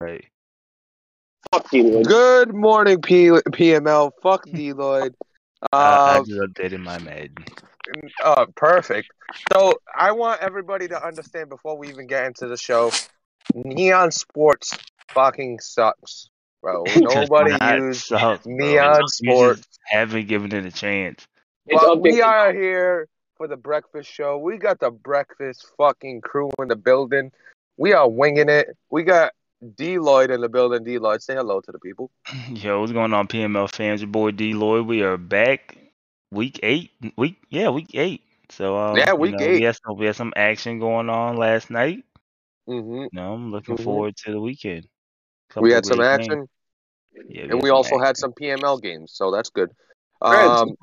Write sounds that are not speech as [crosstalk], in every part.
Right. Fuck you, Lloyd. Good morning, P- PML. Fuck Deloitte. [laughs] I, I Uh, just updated my Madden. uh, perfect. So I want everybody to understand before we even get into the show, Neon Sports fucking sucks, bro. [laughs] Nobody Does used suck. Neon You Sports. haven't given it a chance. It's Well, we are here for the breakfast show. We got the breakfast fucking crew in the building. We are winging it. We got Deloitte in the building. Deloitte, say hello to the people. [clears throat] Yo, what's going on, PML fans? Your boy D Lloyd. We are back. Week eight. Week yeah, week eight. So um, Yeah, you week know, eight. We had some we had some action going on last night. hmm You know, I'm looking Mhm. forward to the weekend. We had some action, games. Yeah, and we also had some PML games, so that's good. Um,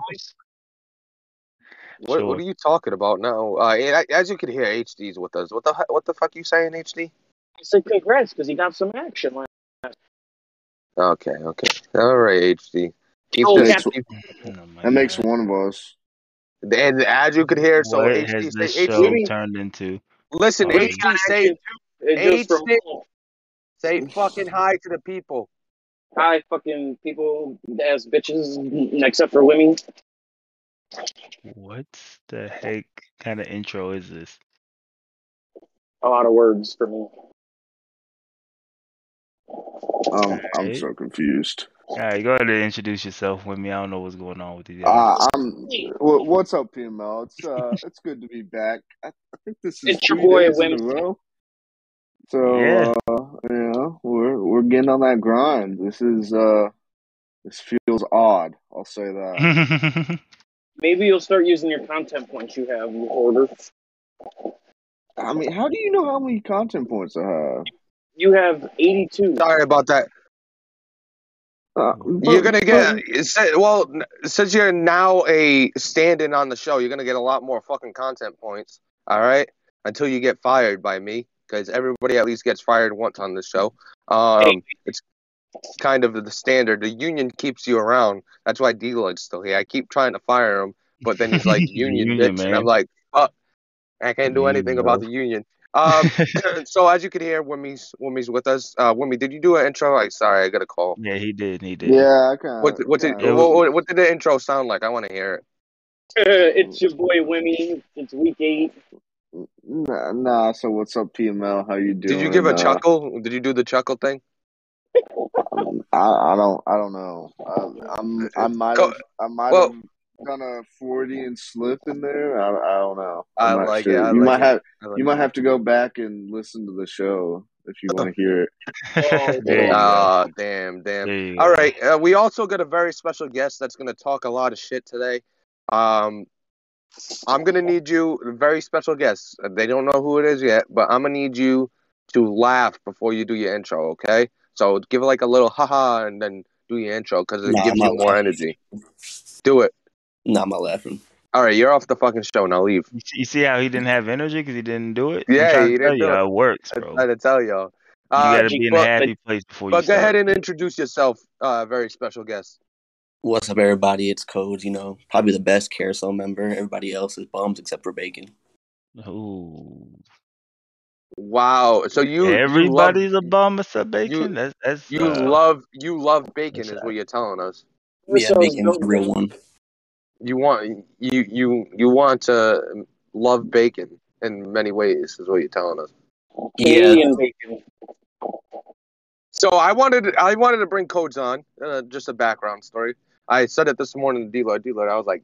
what, Sure. what are you talking about now? Uh, as you can hear, HD's with us. What the he- what the fuck you saying, HD? I said congrats because he got some action. last- Okay, okay, all right, HD. Keep Oh, this. keep- Oh That makes one of us. and as you could hear, so what HD, has this say, show HD turned into? listen, Oh, HD, say It HD. say fucking hi to the people. hi fucking people as bitches except for women. What the heck kind of intro is this? A lot of words for me. Um, I'm so confused. All right, go ahead and introduce yourself with me. I don't know what's going on with you. Uh. I'm. What's up, PML? It's uh, it's good to be back. I, I think this is It's your boy, days in a So Yeah. uh, yeah, we're we're getting on that grind. This is uh, this feels odd. I'll say that. [laughs] Maybe you'll start using your content points you have, you order. I mean, how do you know how many content points I have? You have 82. Sorry about that. Uh, You're gonna get say- well since you're now a stand-in on the show. You're gonna get a lot more fucking content points. All right, until you get fired by me, because everybody at least gets fired once on this show. Um, it's kind of the standard. The union keeps you around. That's why Deloitte's still here. I keep trying to fire him, but then he's like [laughs] union, Union, bitch, and. I'm like, fuck, I can't do anything bro. about the union. Um, [laughs] [clears throat] so as you can hear, Wimmy's Wimmy's with us. Uh, Wimmy, did you do an intro? Like, sorry, I got a call. yeah, he did. He did. Yeah, I kind What what did what, what, what did the intro sound like? I want to hear it. it's your boy Wimmy. It's week eight. Nah, nah. So what's up, PML? How you doing? Did you give a Uh, chuckle? Did you do the chuckle thing? I, I don't I don't know. I, I'm I might Go- have I might well- have done a forty and slip in there. I, I don't know. I I'm not like it. I you like might it. have like you might have to go back and listen to the show if you want to hear it. Oh, [laughs] there you. Ah, damn, damn. There you All go. right, uh, we also got a very special guest that's going to talk a lot of shit today. Um, I'm going to need you, very special guest. They don't know who it is yet, but I'm going to need you to laugh before you do your intro, okay? So give it like a little haha and then do your intro because it Nah, gives you not more laughing. energy. Do it. Nah, I'm not laughing. All right, you're off the fucking show. Now leave. You see, how he didn't have energy because he didn't do it? Yeah, I'm he tell didn't you do it. it works, I bro. tried to tell y'all. You Uh, gotta be in a happy place before you but go start. ahead and introduce yourself, uh, very special guest. What's up, everybody? It's Codes, you know, probably the best carousel member. Everybody else is bums except for Bacon. Ooh. Wow. So you Everybody's you a bum except bacon. you- that's that's love, you uh, love you love bacon is what you're telling us. Yeah, So, Bacon's the real one. You want you you you want to love bacon in many ways is what you're telling us. Yeah, bacon. So I wanted I wanted to bring codes on. Uh, just a background story. I said it this morning to dealer dealer. I was like,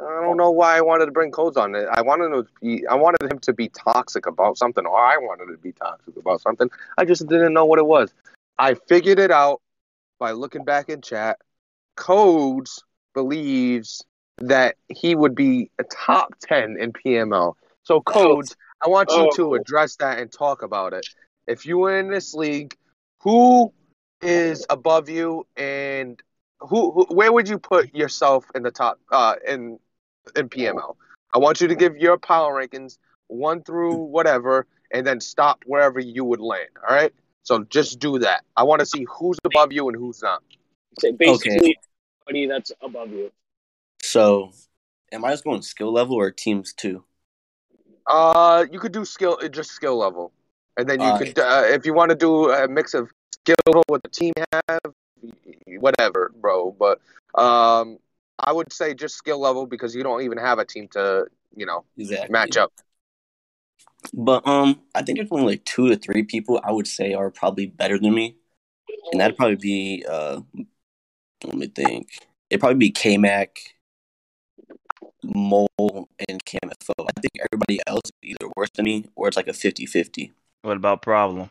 I don't know why I wanted to bring codes on. I wanted to be I wanted him to be toxic about something, or I wanted to be toxic about something. I just didn't know what it was. I figured it out by looking back in chat. Codes believes that he would be a top ten in PML. So codes, I want you to Oh. address that and talk about it. If you were in this league, who is above you and who, who where would you put yourself in the top uh in in PML? I want you to give your power rankings one through whatever and then stop wherever you would land, all right? So just do that. I want to see who's above you and who's not. Say Basically, anybody that's above you. So am I just going skill level or teams too? Uh, you could do skill, uh, just skill level, and then you Alright. could, uh, if you want to do a mix of skill level with the team have, whatever, bro. But um, I would say just skill level because you don't even have a team to, you know, Exactly. match up. But um, I think there's only like two to three people I would say are probably better than me, and that'd probably be uh, let me think. It'd probably be K Mac, Mole, and KMFO. I think everybody else is either worse than me or it's like a 50-50. What about problem?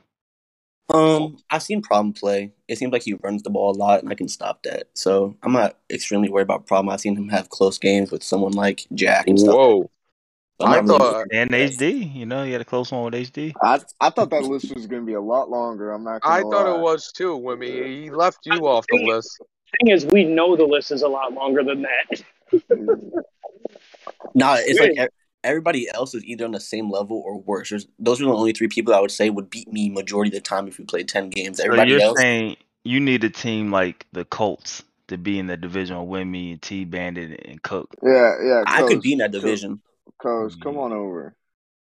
Um, I've seen Problem play. It seems like he runs the ball a lot, and I can stop that. So I'm not extremely worried about Problem. I've seen him have close games with someone like Jack and stuff. Whoa. So I'm I not really thought- worried. And HD, you know, he had a close one with HD. I I thought that list was going to be a lot longer. I'm not. Gonna I thought it was too, When He he left you off the list. thing is, we know the list is a lot longer than that. No, it's like Really? e- everybody else is either on the same level or worse. There's, those are the only three people I would say would beat me majority of the time if we played ten games. So Everybody you're else, saying you need a team like the Colts to be in the division with me and T Bandit and Cook. Yeah, yeah. I could Coach, be in that division. Coach, mm-hmm. come on over.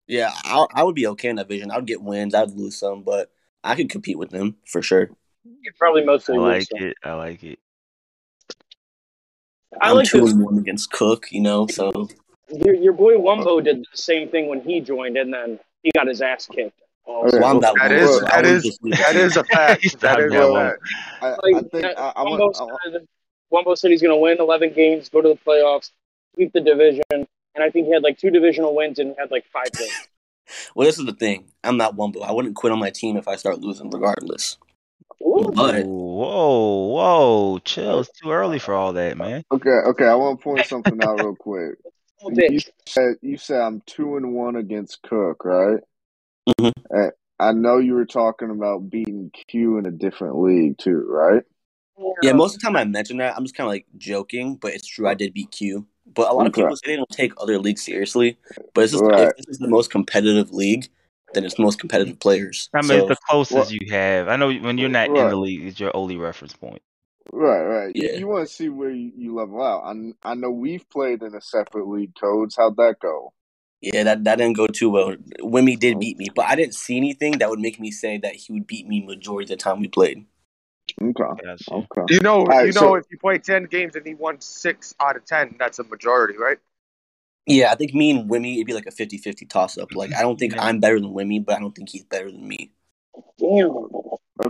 Yeah, I, I would be okay in that division. I would get wins. I'd lose some, but I could compete with them for sure. You probably I mostly like lose. some. it. I like it. I I'm like two this. and one against Cook, you know. So Your, your boy Wumbo did the same thing when he joined, and then he got his ass kicked. Also. Okay. well, I'm that, That one, is- so I that wouldn't is- just leave That it. is a fact. [laughs] He's that not is that a fact. I, I think I, I Wumbo, want. Said, Wumbo said he's going to win 11 games, go to the playoffs, sweep the division, and I think he had like two divisional wins and had like five wins. [laughs] Well, this is the thing. I'm not Wumbo. I wouldn't quit on my team if I start losing, regardless. Ooh. But Whoa, whoa, chill. It's too early for all that, man. okay, okay. I want to point something out real quick. Oh, You bitch. said you said I'm two and one against Cook, right? Mhm. Uh, I know you were talking about beating Q in a different league too, right? yeah, most of the time I mention that, I'm just kind of like joking, but it's true. I did beat Q. But a lot of people say they don't take other leagues seriously. But it's just, Right. if this is the most competitive league, then it's the most competitive players. I mean, So, it's the closest well- you have. I know when you're not in the league, it's your only reference point. Right, right. You- Yeah. You, want to see where you, you level out. I, I know we've played in a separate league codes. How'd that go? yeah, that, that didn't go too well. Wimmy did oh. beat me, but I didn't see anything that would make me say that he would beat me majority of the time we played. Okay, Gotcha. okay. You know, right, you know, so- if you play ten games and he won six out of ten, that's a majority, right? Yeah, I think me and Wimmy, it'd be like a 50 50 toss up. Like, I don't think Yeah. I'm better than Wimmy, but I don't think he's better than me. Damn.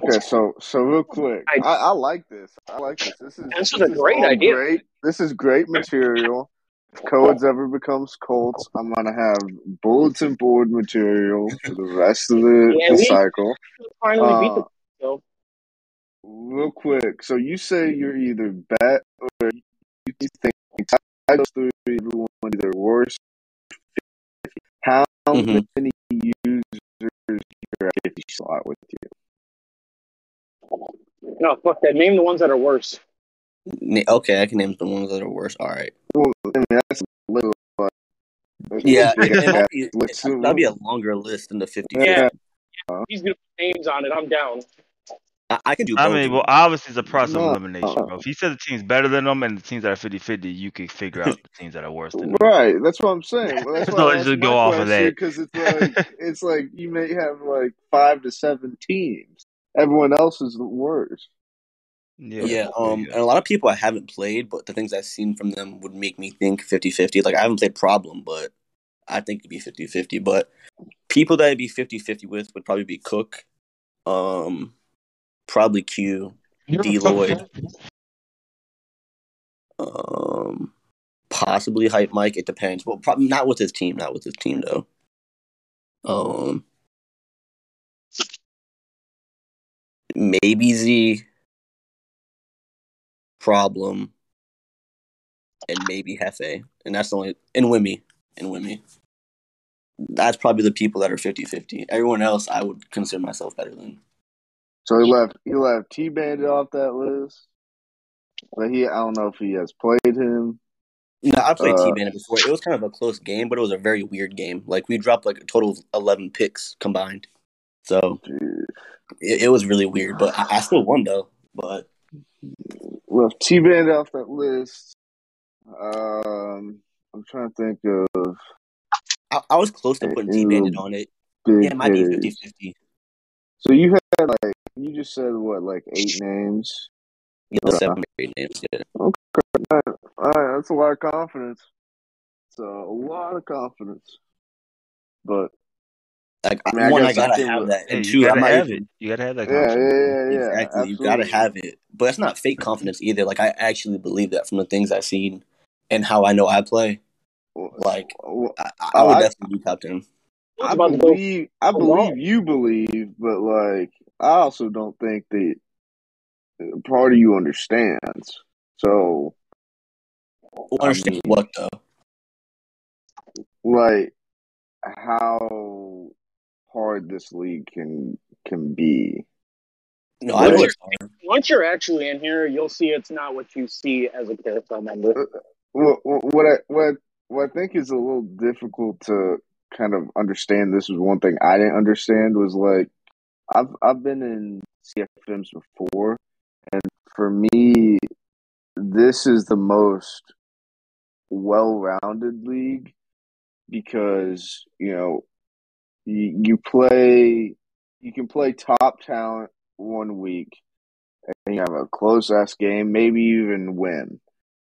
Okay, so so real quick, I- I, I like this. I like this. This is This is a great all idea. Great. This is great material. If Codes ever becomes Colts, I'm gonna have bulletin board material for the rest of the, Yeah, the we- cycle. Finally beat Uh, the so, real quick, so you say you're either bet or you think out of those three, everyone either worse. How Mhm. many users are at 50 slot with you? No, fuck that. Name the ones that are worse. Na- Okay, I can name the ones that are worse. All right. Well, I mean, that's a little. Uh, but Yeah, it, it be, that'd be a longer list than the 50. Yeah. He's gonna put names on it. I'm down. I, I can do I mean, well, obviously, it's a process No. of elimination, bro. If he says the team's better than them and the teams that are 50 50, you can figure out the teams that are worse than them. Right, that's what I'm saying. Well, that's [laughs] So why I let's just go off of that. Because it's like it's like you may have like five to seven teams. Everyone else is the worst. Yeah, yeah, um, you and a lot of people I haven't played, but the things I've seen from them would make me think 50 50. Like, I haven't played Problem, but I think it'd be 50 50. But people that I'd be 50 50 with would probably be Cook, um, probably Q, D Lloyd, um, possibly Hype Mike. It depends. Well, probably not with his team. Not with his team though. Um, maybe Z. Problem. And maybe Hefe. And that's the only and Wimmy. And Wimmy. That's probably the people that are 50-50. Everyone else I would consider myself better than. So he left. He left T Bandit off that list. But he, I don't know if he has played him. No, I played Uh, T Bandit before. It was kind of a close game, but it was a very weird game. Like we dropped like a total of eleven picks combined. So Dude. It, it was really weird. But I, I still won though. But Left T Band off that list. Um, I'm trying to think of I, I was close to putting T Bandit on it. Yeah, it might be hitters. 50 50. So you had like you just said what like eight names. Yeah, Okay. seven or eight names. Yeah. All right, all right, that's a lot of confidence. So a lot of confidence. But Like, I mean, I one, I I gotta have we- that. Hey, And you two, I gotta might have even- it. You gotta have that yeah, yeah, confidence. yeah, yeah. exactly. You gotta have it. But it's not fake confidence either. Like, I actually believe that from the things I've seen and how I know I play. Like, I, I Oh, would I- definitely be top 10. I about to go believe I believe you believe, but like I also don't think that part of you understands. So Well, I understand mean- what, though? like how hard this league can can be. No, I know Well. Once you're actually in here, you'll see it's not what you see as a carousel member. Uh, what what I what what I think is a little difficult to kind of understand. This was one thing I didn't understand was like I've I've been in CFMs before, and for me, this is the most well-rounded league because you know you, play you can play top talent one week and you have a close ass game, maybe even win,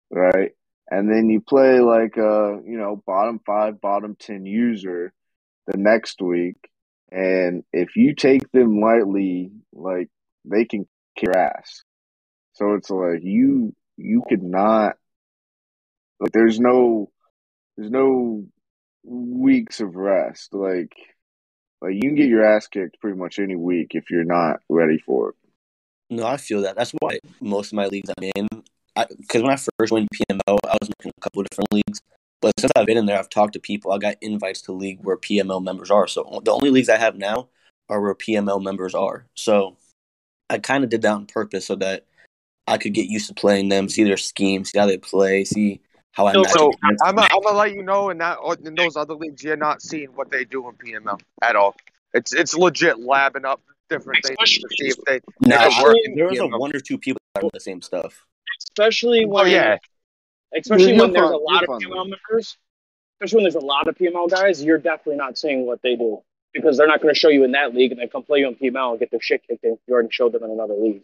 right? And then you play like a you know bottom five, bottom ten user the next week, and if you take them lightly, like they can kick your ass. So it's like you you could not like there's no there's no weeks of rest like like you can get your ass kicked pretty much any week if you're not ready for it. No, I feel that. That's why most of my leagues I'm in, because when I first joined PML, I was in a couple of different leagues. But since I've been in there, I've talked to people. I got invites to league where PML members are. So the only leagues I have now are where PML members are. So I kind of did that on purpose so that I could get used to playing them, see their schemes, see how they play, see how I so, so I'm gonna let you know in that in those other leagues, you're not seeing what they do in PML at all. It's it's legit labbing up different things to see if they No, they I- could work in there was a PML. one or two people that are the same stuff. Especially oh, when Oh yeah, especially You're when there's a lot of. PML members. Especially when there's a lot of PML guys, you're definitely not seeing what they do because they're not going to show you in that league and then come play you in PML and get their shit kicked in. You already showed them in another league.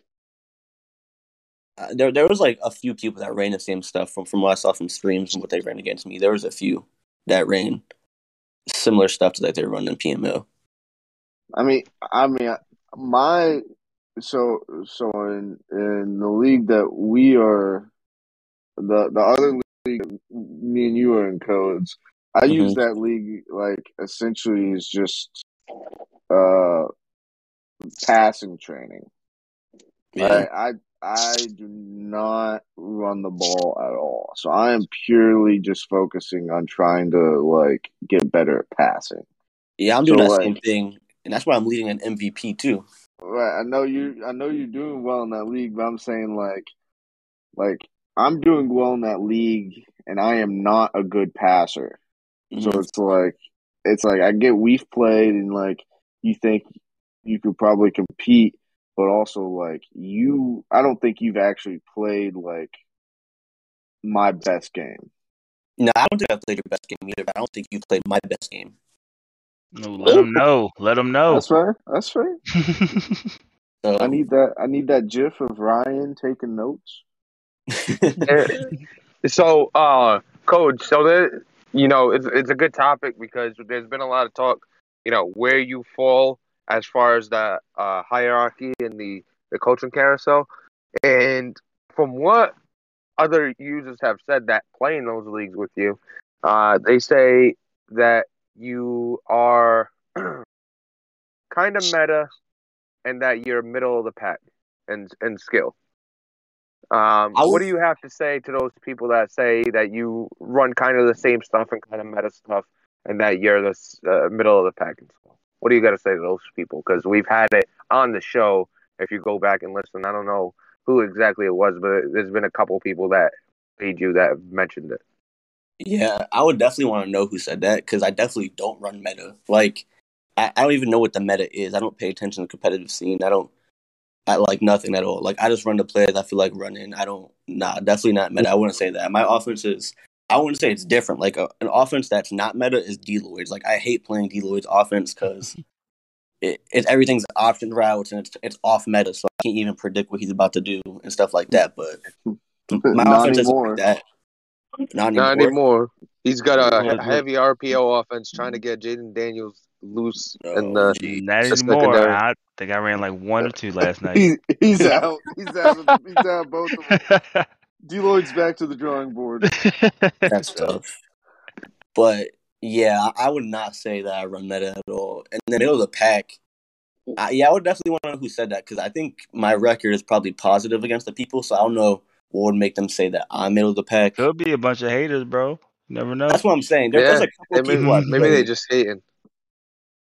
Uh, there, there was like a few people that ran the same stuff from from what I saw from streams and what they ran against me. There was a few that ran similar stuff to that they were running in PML. I mean, I mean, my so so in in the league that we are, the the other league, me and you are in codes. I Mhm. use that league like essentially is just uh passing training. Yeah, I, I I do not run the ball at all. So I am purely just focusing on trying to like get better at passing. yeah, I'm doing So, that like- same thing, and that's why I'm leading an MVP too. Right. I know you I know you're doing well in that league, but I'm saying like like I'm doing well in that league and I am not a good passer. So Mhm. it's like it's like I get we've played and like you think you could probably compete, but also like you I don't think you've actually played like my best game. No, I don't think I played your best game either. But I don't think you played my best game. No, let them know. Let them know. That's right. That's right. [laughs] So I need that I need that gif of Ryan taking notes. [laughs] So, uh, coach. So that you know, it's it's a good topic because there's been a lot of talk. You know, where you fall as far as the uh, hierarchy in the the coaching carousel, and from what other users have said that play in those leagues with you, uh, they say that you are [clears throat] kind of meta, and that you're middle of the pack and, in skill. Um, what do you have to say to those people that say that you run kind of the same stuff and kind of meta stuff, and that you're the uh, middle of the pack? and skill? What do you got to say to those people? Because we've had it on the show. If you go back and listen, I don't know who exactly it was, but there's been a couple people that played you that mentioned it. Yeah, I would definitely want to know who said that because I definitely don't run meta. Like, I, I don't even know what the meta is. I don't pay attention to the competitive scene. I don't, I like nothing at all. Like, I just run the plays I feel like running. I don't, nah, definitely not meta. I wouldn't say that. My offense is I wouldn't say it's different. Like a, an offense that's not meta is Deloids. Like I hate playing Deloids offense because [laughs] it, it's everything's option routes and it's it's off meta, so I can't even predict what he's about to do and stuff like that. But [laughs] my Not offense isn't anymore. like that. Not anymore. Not anymore. He's got a he- heavy RPO offense trying to get Jayden Daniels loose Oh, and uh, gee. Not [laughs] anymore. I think I ran like one or two last night. He, he's out. He's out. He's out. Both of them. Deloitte's back to the drawing board. [laughs] That's tough. But yeah, I I would not say that I run meta at all. And the middle of the pack, I, yeah, I would definitely want to know who said that because I think my record is probably positive against the people. So I don't know what would make them say that I'm middle of the pack. Could be a bunch of haters, bro. Never know. That's what I'm saying. There, there's yeah, a couple they of people. Maybe they play- just hating.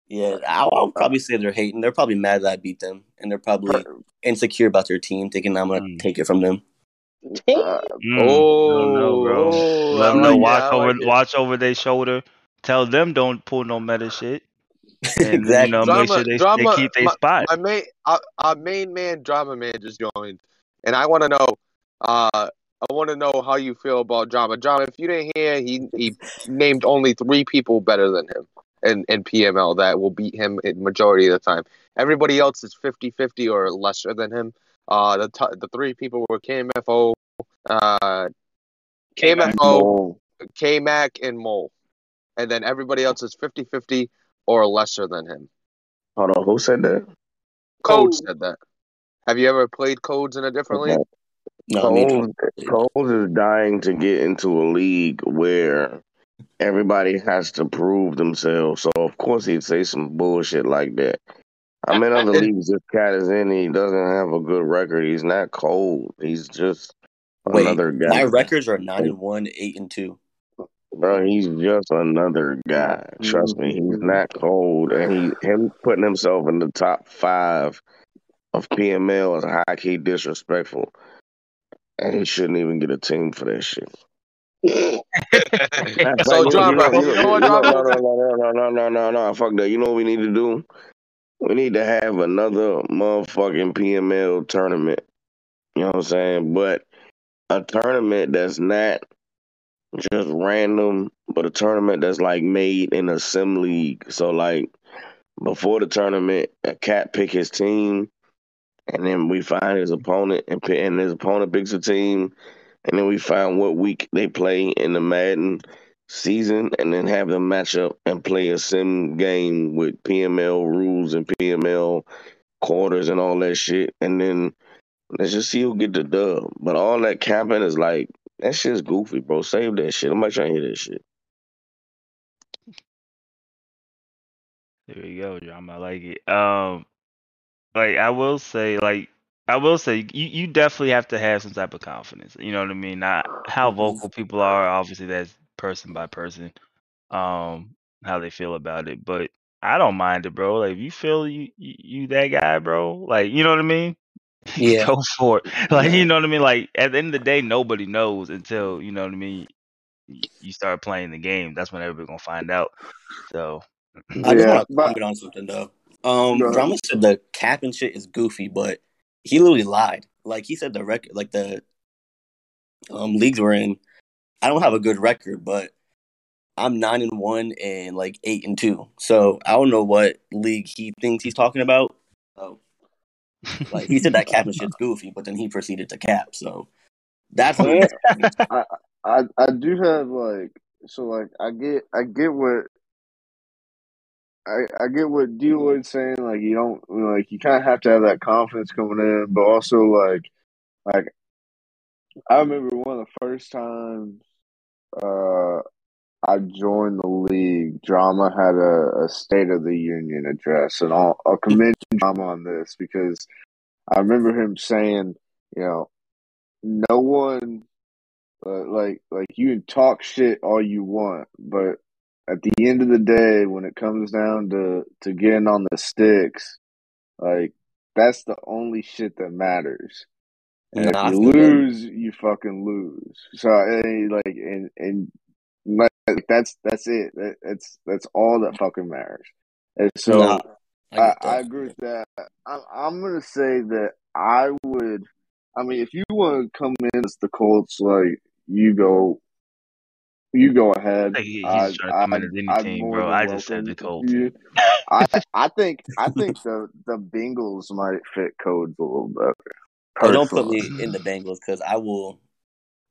Yeah, I, I would probably say they're hating. They're probably mad that I beat them, and they're probably insecure about their team, thinking I'm gonna Mm. take it from them. Uh, Mm, Oh, I bro. oh, Let them know. like Watch I over, like it. watch over their shoulder. Tell them don't pull no meta shit, [laughs] and exactly. you know Drama- make sure they, drama- they keep their spot. My main, uh, our main man, drama man, just joined, and I want to know. Uh, I want to know how you feel about drama. Drama, if you didn't hear, he he named only three people better than him in, in PML that will beat him in majority of the time. Everybody else is 50-50 or lesser than him. Uh, the t- the three people were KMFO, uh, KMFO, oh, K-Mac, and Mole, and then everybody else is 50-50 or lesser than him. Hold on, who said that? Code Code. said that. Have you ever played codes in a different league? No, me Coles, Coles is dying to get into a league where everybody has to prove themselves. So of course he'd say some bullshit like that. I'm in other leagues. This cat is in. He doesn't have a good record. He's not cold. He's just Wait, another guy. my records are nine and one, eight and two. Bro, he's just another guy. Trust me, he's mm-hmm. not cold, and he him putting himself in the top five of PML is high key disrespectful, and he shouldn't even get a team for that shit. [laughs] So, drama. You know what, no, drama? no, no, no, no, no, no, no, fuck that. You know what we need to do? We need to have another motherfucking PML tournament. You know what I'm saying? But a tournament that's not just random, but a tournament that's like made in a sim league. So like before the tournament, a cat pick his team, and then we find his opponent, and and his opponent picks a team, and then we find what week they play in the Madden season, and then have them match up and play a sim game with PML rules and PML quarters and all that shit, and then let's just see who get the dub. But all that capping is like that shit's goofy, bro. Save that shit. I'm not trying to hear that shit. There you go, John. I like it. Um, like I will say, like I will say, you you definitely have to have some type of confidence. You know what I mean? Not how vocal people are. Obviously, that's person by person. Um, how they feel about it, but I don't mind it, bro. Like if you feel you you, you that guy, bro. Like you know what I mean? [laughs] Yeah. Go for it. [laughs] Like you know what I mean? Like at the end of the day, nobody knows until you know what I mean. You start playing the game. That's when everybody gonna find out. So I just Yeah, want to but- comment on something though. Um, Go ahead. Drama said the cap and shit is goofy, but he literally lied. Like he said the record, like the um leagues we're in. I don't have a good record, but I'm nine and one and like eight and two. So I don't know what league he thinks he's talking about. So like he said that cap and shit's [laughs] goofy, but then he proceeded to cap. So that's what oh, I I do have like so like I get I get what I I get what Deloitte's saying. Like you don't like you kind of have to have that confidence coming in, but also like like I remember one of the first times uh I joined the league. Drama had a, a State of the Union address, and I'll, I'll commend Drama on this because I remember him saying, you know, no one uh, like like you can talk shit all you want, but at the end of the day, when it comes down to to getting on the sticks, like that's the only shit that matters. And if you feel that. lose, you fucking lose. So eh, like and and like that's that's it. That, that's that's all that fucking matters. And so Nah, I I, I agree with that. I'm, I'm gonna say that I would. I mean, if you want to come in as the Colts, like you go You go ahead. I think he's I, trying to come in I, as any I'd team, bro. I just said the Colts. you. [laughs] I I think I think the the Bengals might fit codes a little better. Don't put me in the Bengals because I will.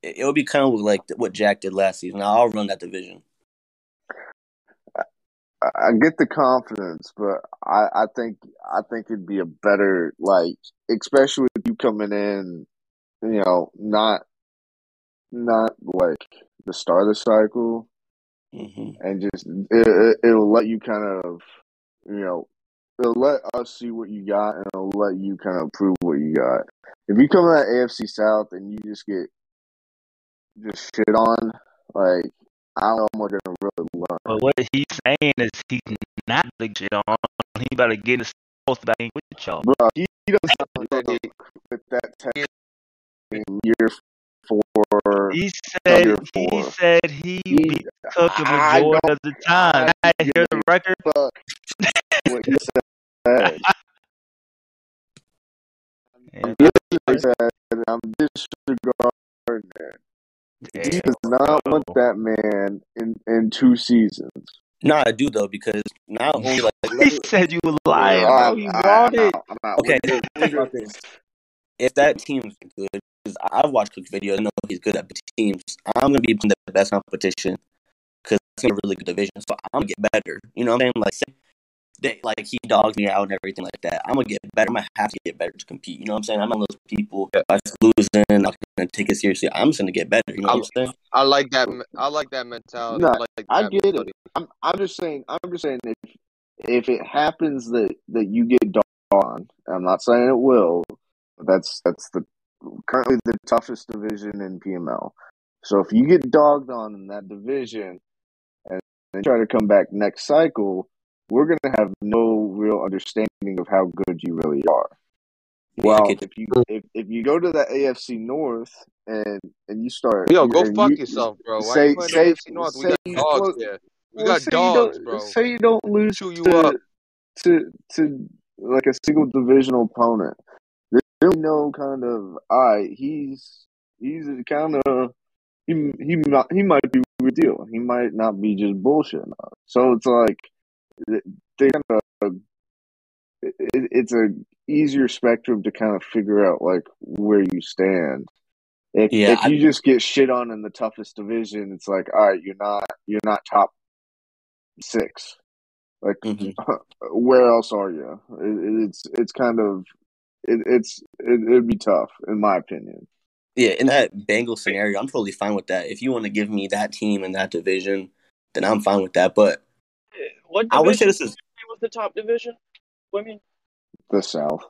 It, it'll be kind of like what Jack did last season. I'll run that division. I get the confidence, but I, I think I think it'd be a better like, especially with you coming in, you know, not not like the start of the cycle, hmm and just it, it, it'll let you kind of, you know, it'll let us see what you got, and it'll let you kind of prove what you got. If you come to that AFC South and you just get just shit on, like I don't know much you're gonna really learn. But what he's saying is he's not the shit on. He about to get his South back in with y'all. Bro, he doesn't sound ready with that tech in year four. He said year he four. said he He, beat Cook the majority of the time. I give hear the record. fuck what he said. Yeah, He I'm disregarding it. He does not bro. want oh. that man in, in two seasons. No, I do though because not [laughs] only like He said you were lying, bro. I'm, He I, brought I'm it. I'm out. okay, We're. We're think about If that team's good, because I've watched Cook's videos, I know he's good at teams. I'm gonna be in the best competition because it's a really good division. So I'm gonna get better. You know what I'm saying? Like, say they, like he dogs me out and everything like that. I'm gonna get better. I'm gonna have to get better to compete. You know what I'm saying? I'm not one of those people. If I losing, I'm not gonna take it seriously. I'm just gonna get better. You know what I'm saying? I like that. I like that mentality. No, I like that I get it. I'm I'm just saying I'm just saying if if it happens that that you get dogged on, I'm not saying it will, but that's that's the currently the toughest division in PML. So if you get dogged on in that division and then try to come back next cycle, we're gonna have no real understanding of how good you really are. Well, if you if, if you go to the AFC North and and you start Yo, go fuck you yourself, bro. Why say you playing say AFC North? We say got you dogs well, there. We well, got say dogs, don't bro. say you don't lose Chew you up. to to to like a single divisional opponent. There's really no kind of all right. He's he's kind of he he not he might be real deal. He might not be just bullshit. So it's like they kind of it, it's a easier spectrum to kind of figure out like where you stand. If Yeah, if I, you just get shit on in the toughest division, it's like all right, you're not you're not top six. Like mhm. [laughs] where else are you? It, it's it's kind of it, it's it, it'd be tough in my opinion. yeah. In that Bengals scenario, I'm totally fine with that. If you want to give me that team in that division, then I'm fine with that. But What I would say this is was the top division? Women? The South.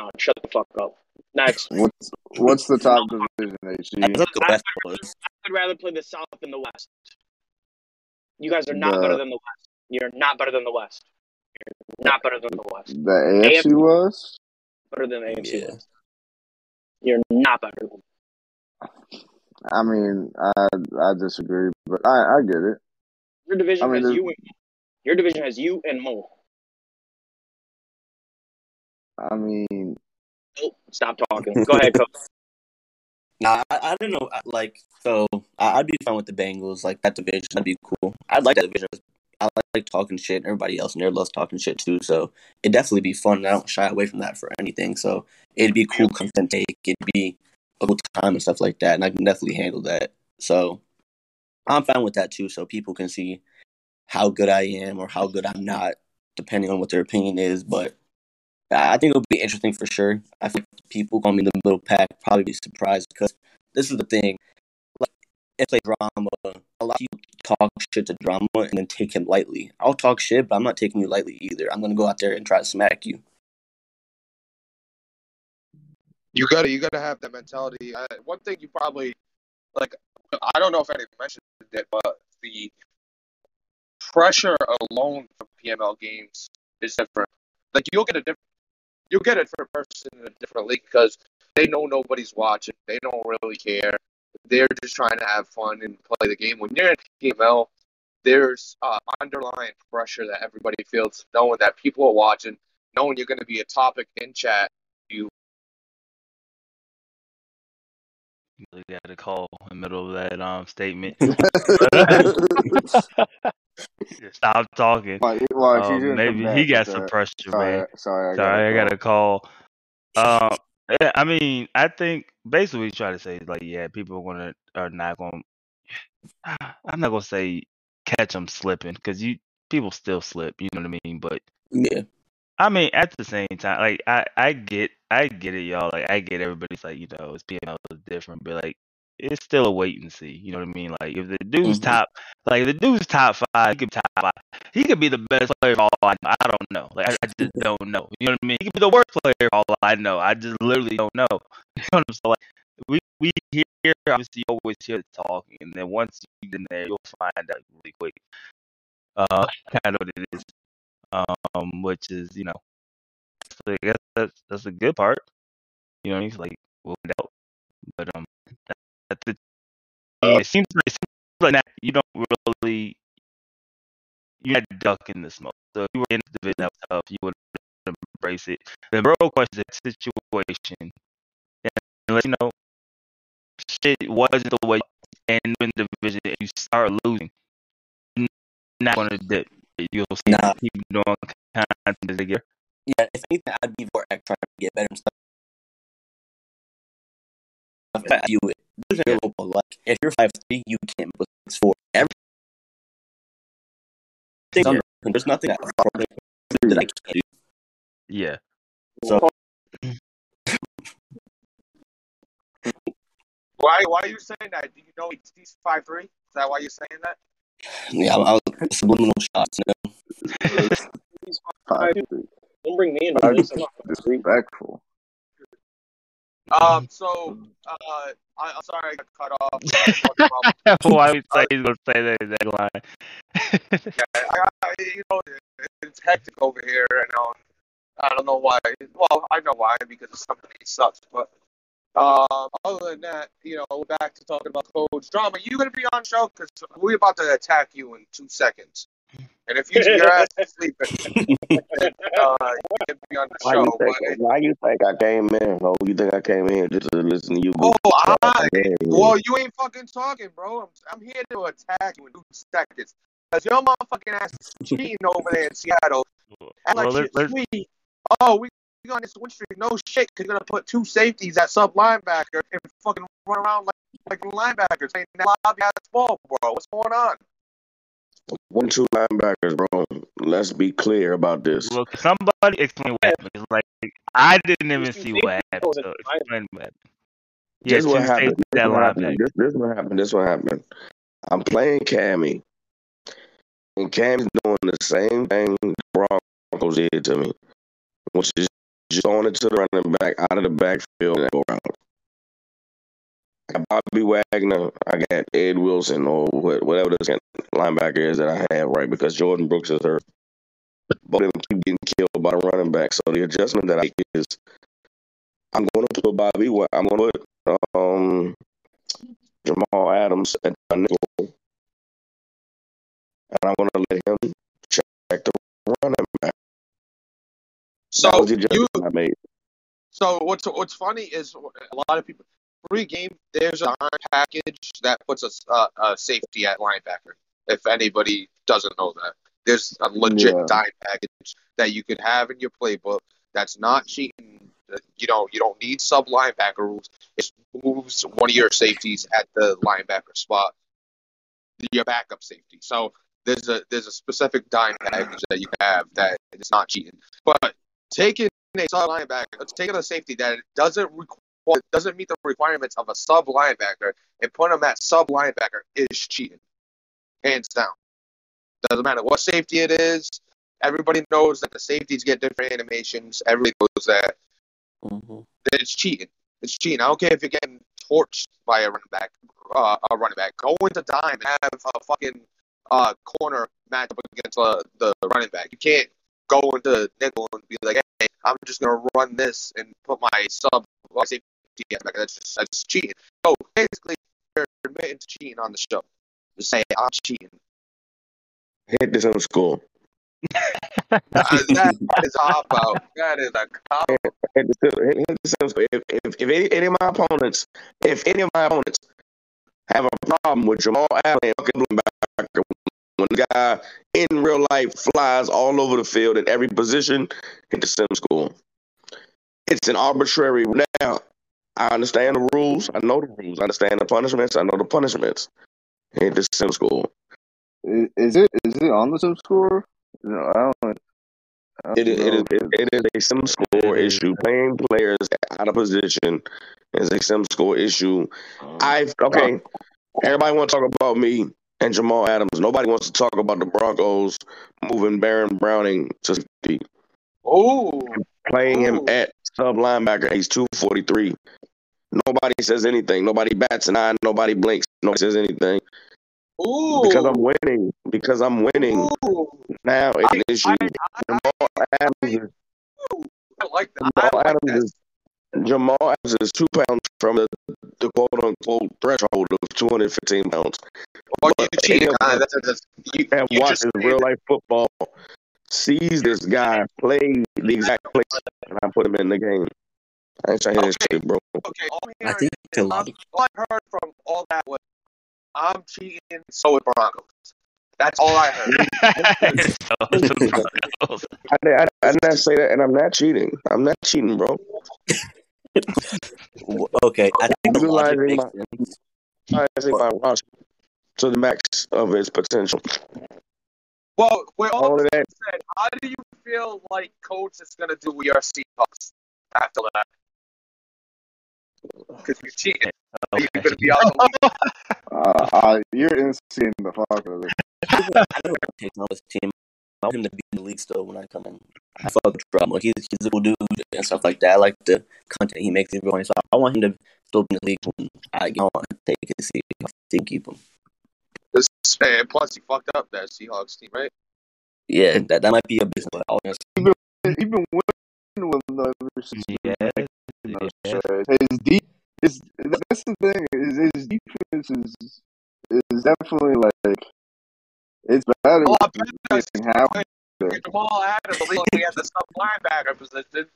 Oh, shut the fuck up. Next. [laughs] What's what's the top division? I HG? think the I West would, was. I would rather play the South than the West. You guys are not better than the West. You're not better than the West. You're not better than the West. the AFC AFC was. better than AFC Yeah. West. You're not better than. I mean, I I disagree, but I I get it. Your division I mean, has you. And, your division has you and Mo. I mean, Oh, stop talking. Go ahead, coach. [laughs] Nah, I, I don't know. Like, so I, I'd be fine with the Bengals. Like that division, that'd be cool. I'd like that division. I like, like talking shit. and Everybody else in there loves talking shit too. So it'd definitely be fun. and I don't shy away from that for anything. So it'd be cool content take. It'd be a good time and stuff like that. And I can definitely handle that. So I'm fine with that too. So people can see how good I am or how good I'm not, depending on what their opinion is. But I think it'll be interesting for sure. I think people call me the middle pack probably be surprised because this is the thing. Like, it's like drama. A lot of people talk shit to drama and then take him lightly. I'll talk shit, but I'm not taking you lightly either. I'm gonna go out there and try to smack you. You gotta, you gotta have that mentality. Uh, one thing you probably like, I don't know if anyone mentioned it, but the pressure alone for PML games is different. Like you'll get a different, you'll get it for a person in a different league because they know nobody's watching. They don't really care. They're just trying to have fun and play the game. When you're in PML, there's uh, underlying pressure that everybody feels, knowing that people are watching, knowing you're going to be a topic in chat. You You got a call in the middle of that um statement. [laughs] [laughs] Stop talking. Why, why Um, maybe he got with some pressure, Sorry, man. sorry, I Sorry, I got got a call. Um, I mean, I think basically what he's trying to say like, yeah, people are gonna are not gonna. [sighs] I'm not gonna say catch them slipping because you people still slip. You know what I mean? But Yeah. I mean, at the same time, like I I get I get it, y'all. Like I get everybody's like, you know, it's PML is different, but like it's still a wait and see. You know what I mean? Like if the dude's Mhm. top, like the dude's top five, he could be top five. He could be the best player of all I know. I don't know. Like I, I just [laughs] don't know. You know what I mean? He could be the worst player of all I know. I just literally don't know. [laughs] You know what I'm saying? Like we we hear obviously you always hear the talk, and then once you get in there, you'll find out really quick. Uh, [laughs] kind of what it is. Um, which is you know, so I guess that's that's a good part. You know, he's like we'll out. But um, that, that's the it seems like, it seems like that you don't really you're not ducking the smoke. So if you were in the division that was tough, you would embrace it. The real question is that situation. And let you know shit wasn't the way and in the division and you start losing. You're not gonna dip. You'll see Nah. keep doing content as they get. Yeah, if anything, I'd be more trying to get better and stuff. I view it. There's a football, like if you're five three, you can't put six four. Everything's under. There's nothing that, that I can't do. Yeah. So Why? Why are you saying that? Do you know he's, he's five three? Is that why you're saying that? Yeah, I, I was subliminal shots. You know? He's Five, fine. Don't bring me in. Five, this. I'm not disrespectful. Um. So, uh, I, I'm sorry I got cut off. [laughs] [laughs] I was talking about- Why would say he's gonna say that exact line? I, I, you know, it's hectic over here, and um, I don't know why. Well, I know why because the company sucks. But um, other than that, you know, we're back to talking about codes. Drama, you gonna be on show because we're about to attack you in two seconds. And if you your ass is [laughs] sleeping, [laughs] uh, you can be on the Why you show. think? But, Why you think I came in? Oh, you think I came in just to listen to you? oh, I, Yeah, well, you ain't fucking talking, bro. I'm, I'm here to attack you in two seconds. Because your motherfucking ass is cheating over there in Seattle. And like Well, let- sweet. Oh, we we on this win streak. No shit, because you're gonna put two safeties at sub linebacker and fucking run around like like linebackers. Ain't that lobby ass ball, bro? What's going on? One, two linebackers, bro. Let's be clear about this. Look, somebody explain what happened. It's like I didn't even see what safeties, happened. was it So explain what happened. Yeah, this what happened. This that what happened. linebacker. This, this what happened. This what happened. I'm playing Cammy, and Cammy's doing the same thing the Broncos did to me, which is just throwing it to the running back out of the backfield and go around. I got Bobby Wagner. I got Ed Wilson or whatever the linebacker is that I have, right? Because Jordyn Brooks is hurt. Both of them keep getting killed by the running back. So the adjustment that I make is I'm going to put Bobby. I'm going to put um, Jamal Adams at the nickel, and I'm going to let him check the So you. So what's what's funny is a lot of people pre-game there's a package that puts a, uh, a safety at linebacker. If anybody doesn't know that, there's a legit Yeah. dime package that you could have in your playbook. That's not cheating. You know, you don't need sub linebacker rules. It moves one of your safeties at the linebacker spot, your backup safety. So there's a there's a specific dime package that you have that is not cheating. But taking a sub linebacker, taking a safety that doesn't require doesn't meet the requirements of a sub linebacker and put him at sub linebacker is cheating, hands down. Doesn't matter what safety it is. Everybody knows that the safeties get different animations. Everybody knows that Mhm. that it's cheating. It's cheating. I don't care if you're getting torched by a running back, uh, a running back. Go into dime and have a fucking uh, corner matchup against uh, the running back. You can't go into nickel and be like, hey, I'm just gonna run this and put my sub my safety at back. That's just that's just cheating. So basically, you're admitting to cheating on the show. Just say I'm cheating. Hit this in school. [laughs] Uh, that is a cop out. That is a cop. Hit the Sim- hit- hit the Sim score. If, if, if any, any of my opponents, if any of my opponents have a problem with Jamal Allen and fucking linebacker, when the guy in real life flies all over the field at every position, hit the sim score. It's an arbitrary. Now, I understand the rules. I know the rules. I understand the punishments. I know the punishments. Hit the sim score. Is, it is it on the sim score? No, I don't. I don't It is, it, is, it, it is a sim score issue. Playing players out of position is a sim score issue. Oh. I okay. Everybody want to talk about me and Jamal Adams. Nobody wants to talk about the Broncos moving Baron Browning to safety, Ooh. playing him at sub linebacker. He's two forty three. Nobody says anything. Nobody bats an eye. Nobody blinks. Nobody says anything Ooh. because I'm winning. Because I'm winning. Ooh. Now it's an I, issue. I, I, Jamal Adams I like that. I Jamal like Adams that. is Jamal Adams is two pounds from the, the quote unquote threshold of two hundred fifteen pounds. Well, you But cheated. anyone that's, that's, you, that you watches just real life football sees this guy play the exact play and I put him in the game. I ain't trying to hear this Okay. shit, bro. Okay, all I'm I hearing think it's a is, lot. I'm, all I heard from all that was, I'm cheating, so is Broncos. That's all I heard. So, Broncos. [laughs] [laughs] I, I, I did not say that, and I'm not cheating. I'm not cheating, bro. [laughs] W- Okay, I think the logic Utilizing makes my- sense. I say my roster to the max of its potential. Well, with all All of that, said, how do you feel like Coach is going to do with your Seahawks after that? Because you cheated. You're going to be out the league. [laughs] Uh, uh, you're insane the fuck out of it. I don't know what takes on this team. I want him to be in the league still when I come in. I fuck with Trump. Like he's, he's a cool dude and stuff like that. I like the content he makes everyone. So I want him to still be in the league when I want to Take his seat. Team keep him. This, and plus, he fucked up that Seahawks team, right? Yeah, that, that might be a business. But I'll honestly, Even when with the receivers, Yeah. yeah. shit. his deep his that's the thing. His, his defense is is definitely like it's better A lot with better the second half. Jamal Adams, at he had the sub linebacker position.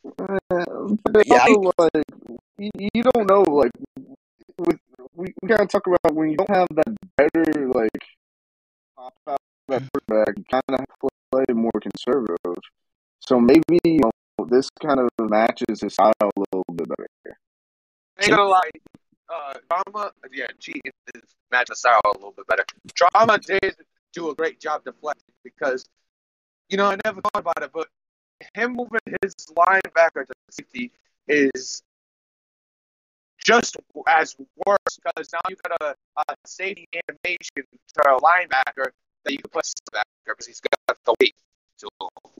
But Yeah, I- like you, you don't know like with we, we gotta talk about when you don't have that better like pop out that quarterback, you kind of play more conservative. So maybe you know this kind of matches his style a little bit better. Ain't gonna lie, uh, Drama, yeah, cheating is match the style a little bit better. Drama did do a great job deflecting because, you know, I never thought about it, but him moving his linebacker to safety is just as worse because now you got a, a safety animation to a linebacker that you can put linebacker because he's got the weight. So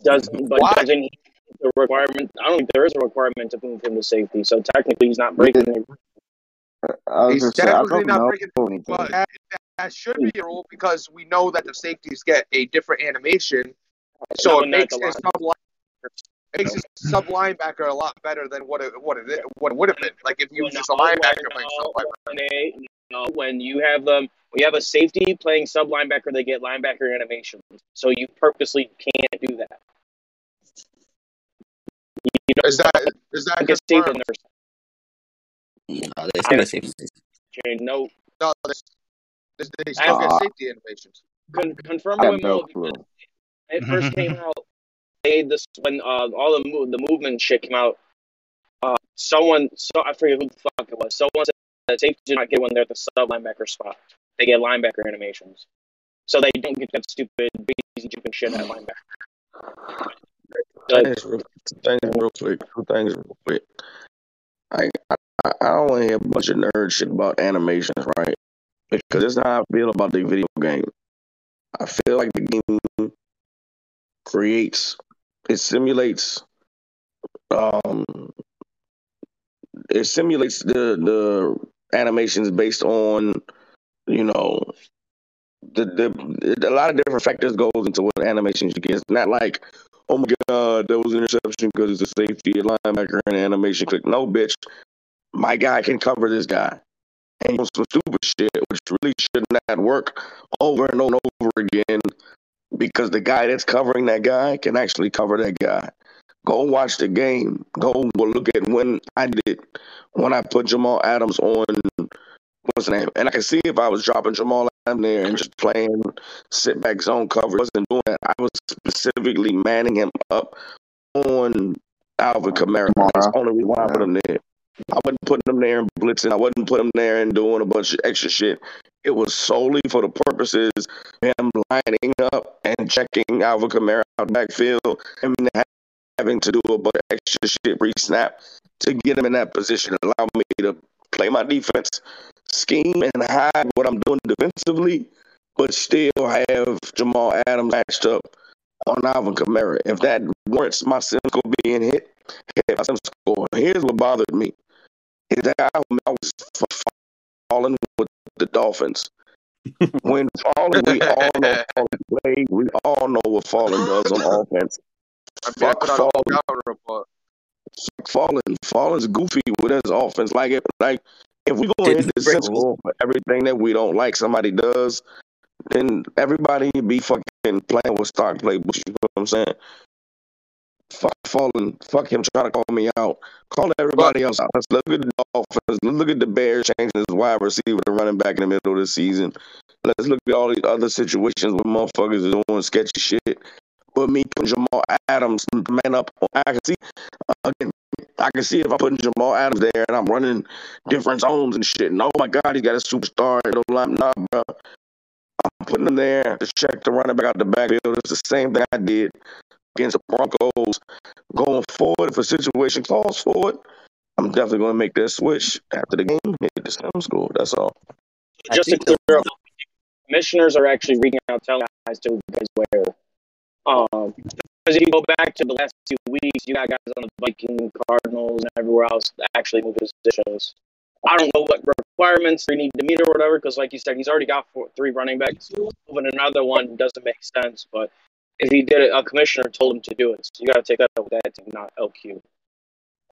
Does but Why? doesn't he the requirement? I don't think there is a requirement to move him to safety. So technically, he's not breaking the I He's gonna say I definitely don't not know. breaking But that, that should be a rule because we know that the safeties get a different animation, so it makes the his sub linebacker makes his sub linebacker a lot better than what it what it what it would have been. Like if you was just a linebacker playing sub linebacker. when no, when you have them, when you have a safety playing sub linebacker, they get linebacker animations. So you purposely can't do that. You don't Is that is that get safety confirmed? numbers no, they still got safety. No, No, this, this, they still get safety animations. con- confirm I with have no clue. because it first came [laughs] out. They this when uh, all the move, the movement shit came out. Uh, someone, so I forget who the fuck it was. Someone said that safety do not get when they're at the sub linebacker spot. They get linebacker animations, so they don't get that stupid easy jumping shit at linebacker. [sighs] Like, things real, two things real quick. Two things real quick. I I, I don't want to hear a bunch of nerd shit about animations, right? Because that's how I feel about the video game. I feel like the game creates, it simulates, um, it simulates the the animations based on, you know, the the a lot of different factors goes into what animations you get. It's not like, oh my god, that was an interception because it's a safety, a linebacker, and an animation click. No, bitch, my guy can cover this guy. And some stupid shit, which really should not work over and over and over again because the guy that's covering that guy can actually cover that guy. Go watch the game. Go look at when I did when I put Jamal Adams on what's the name, and I can see if I was dropping Jamal Adams there and just playing sit back zone coverage. wasn't doing that. I was specifically manning him up on Alvin Kamara. That's the only reason why I put him there. I wasn't putting him there and blitzing. I wasn't putting him there and doing a bunch of extra shit. It was solely for the purposes of him lining up and checking Alvin Kamara out backfield and having to do a bunch of extra shit pre-snap to get him in that position, allow me to play my defense scheme and hide what I'm doing defensively, but still have Jamal Adams matched up on Alvin Kamara. If that warrants my sim score being hit, hit my score. Here's what bothered me is that I was falling with the Dolphins. when falling, we all know [laughs] falling play. We all know what falling does on offense. Fuck falling. Fuck Falling, Falling's goofy with his offense. Like it, like if we go into this for everything that we don't like somebody does, then everybody be fucking playing with stock play. You know what I'm saying? Fuck falling, fuck him trying to call me out. Call everybody else out. Let's look at the Dolphins. Look at the Bears changing his wide receiver to running back in the middle of the season. Let's look at all these other situations where motherfuckers are doing sketchy shit. But me putting Jamal Adams man up, I can see again. I can see if I'm putting Jamal Adams there and I'm running different zones and shit. And oh my God, he's got a superstar. Nah, bro. I'm putting him there to check the running back out the backfield. It's the same thing I did against the Broncos going forward. If a situation calls for it, I'm definitely going to make that switch after the game. Hit the sim score. That's all. Just to clear up, commissioners are actually reaching out, telling guys to guys where. Um, because if you go back to the last two weeks, you got guys on the Viking, Cardinals, and everywhere else actually move positions. I don't know what requirements they need to meet or whatever, because like you said, he's already got four, three running backs. Moving another one doesn't make sense, but if he did it, a commissioner told him to do it. So you got to take that up with that team, not LQ.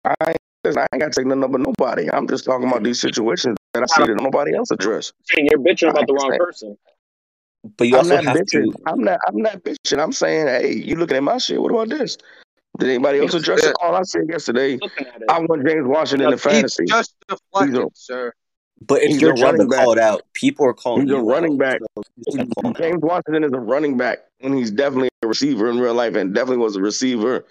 I ain't, I ain't got to take nothing up with nobody. I'm just talking about these situations that I see that nobody else address. Saying you're bitching about the wrong saying. person. But you also I'm not bitching. To... I'm not. I'm not bitching. I'm saying, hey, you looking at my shit? What about this? Did anybody else address it? All I said yesterday, I want James Washington in the fantasy. Just deflected, sir. But it's He's your a job to running call back. it out. People are calling He's a running out, back. so you just call him out. James Washington is a running back, and he's definitely a receiver in real life, and definitely was a receiver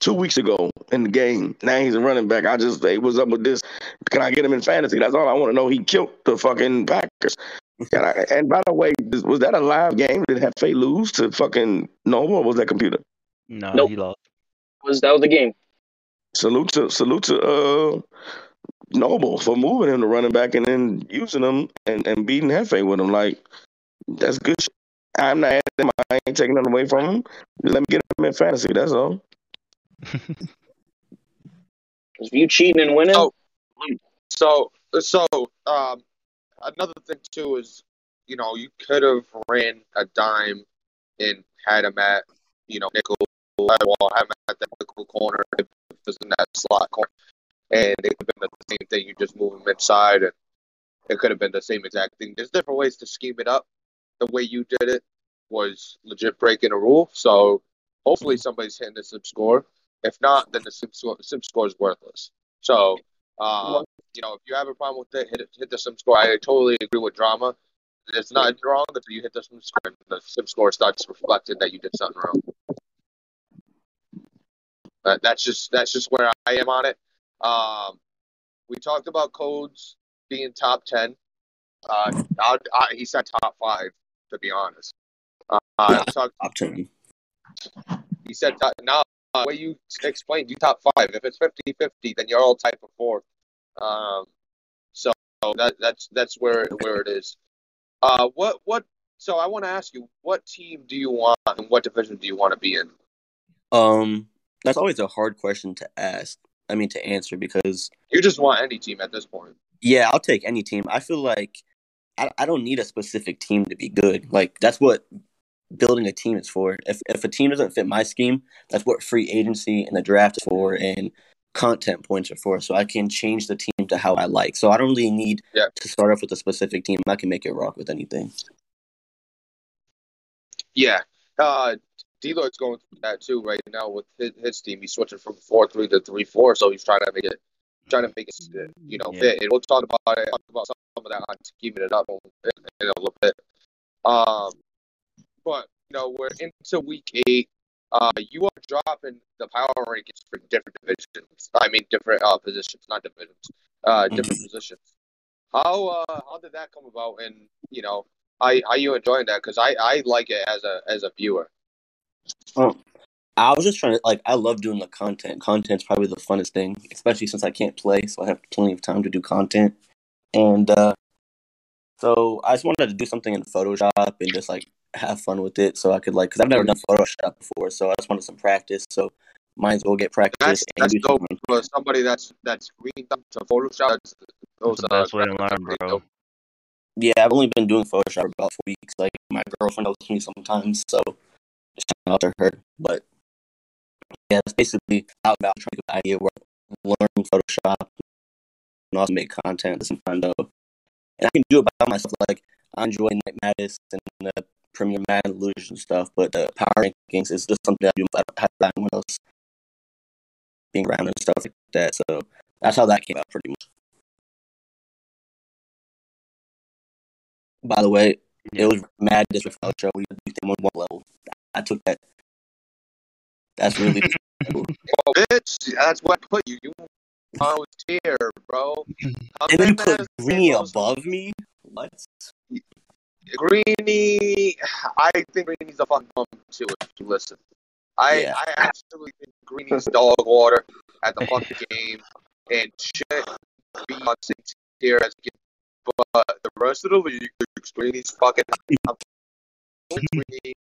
two weeks ago in the game. Now he's a running back. I just, hey, what's up with this? Can I get him in fantasy? That's all I want to know. He killed the fucking Packers. And, I, and by the way, was that a live game? Did Hefe lose to fucking Nova or was that computer? No, Nope. he lost. Was that was the game? Salute to salute to uh Noble for moving him to running back and then using him and, and beating Hefe with him. Like that's good. Shit. I'm not adding him. I ain't taking nothing away from him. Let me get him in fantasy. That's all. [laughs] If you cheating and winning, Oh. So, so um, another thing too is, you know, you could have ran a dime and had him at, you know, nickel, well, have him at that nickel corner, if it was in that slot corner, and it could have been the same thing. You just move him inside, and it could have been the same exact thing. There's different ways to scheme it up. The way you did it was legit breaking a rule. So hopefully somebody's hitting the sim score. If not, then the sim score, sim score is worthless. So, uh, you know, if you have a problem with it, hit it, hit the sim score. I totally agree with drama. It's not wrong until you hit the sim score and the sim score starts reflecting that you did something wrong. But that's just that's just where I am on it. Um, we talked about codes being top ten. Uh, I, I, he said top five, to be honest. Uh, I talked Top ten. he said top, now uh, way you explained you top five if it's 50-50 then you're all tied for fourth um so that that's that's where where it is uh what what so i want to ask you what team do you want and what division do you want to be in Um, that's always a hard question to ask. I mean, to answer because you just want any team at this point yeah, I'll take any team. I feel like I, I don't need a specific team to be good. Like that's what building a team is for. If if a team doesn't fit my scheme, that's what free agency and the draft is for, and content points are for. So I can change the team to how I like. So I don't really need Yeah. to start off with a specific team. I can make it rock with anything. yeah uh, Deloitte's going through that too right now with his, his team. He's switching from four three to three four, so he's trying to make it trying to make it you know Yeah. fit. And we'll talk about it talk about some of that on keeping it up in, in a little bit. Um, but you know we're into week eight. Uh, you are dropping the power rankings for different divisions. I mean different uh positions, not divisions. Uh, different positions. How uh how did that come about? And you know, how how you enjoying that? Because I I like it as a as a viewer. Um, I was just trying to like I love doing the content. Content's probably the funnest thing, especially since I can't play, so I have plenty of time to do content. And uh so I just wanted to do something in Photoshop and just like have fun with it, so I could like because I've never done Photoshop before, so I just wanted some practice. So might as well get practice That's and that's dope something. for somebody that's that's greened up to Photoshop. That's, those That's the uh, best way to learn, bro. dope. Yeah, I've only been doing Photoshop for about four weeks. Like my girlfriend helps me sometimes, so just shout out to her. But yeah, it's basically out about trying to get an idea where learn Photoshop and also make content same time though. And I can do it by myself. Like I enjoy Night Madness and the Premier Mad Illusion stuff, but the Power Rankings is just something I do if I don't have anyone else being around and stuff like that. So that's how that came out pretty much. By the way, it was Madness with Show. We did them on one level. I took that. That's really [laughs] cool. Oh, bitch, that's what put you. You I was here, bro. Come And then you put Greeny above me. What? Greeny. I think Greeny's a fucking bum too. If you listen, I Yeah. I absolutely think Greeny's dog water at the fucking [laughs] game and shit be on same tier as get. But the rest of the league, Greeny's fucking. I'm [laughs]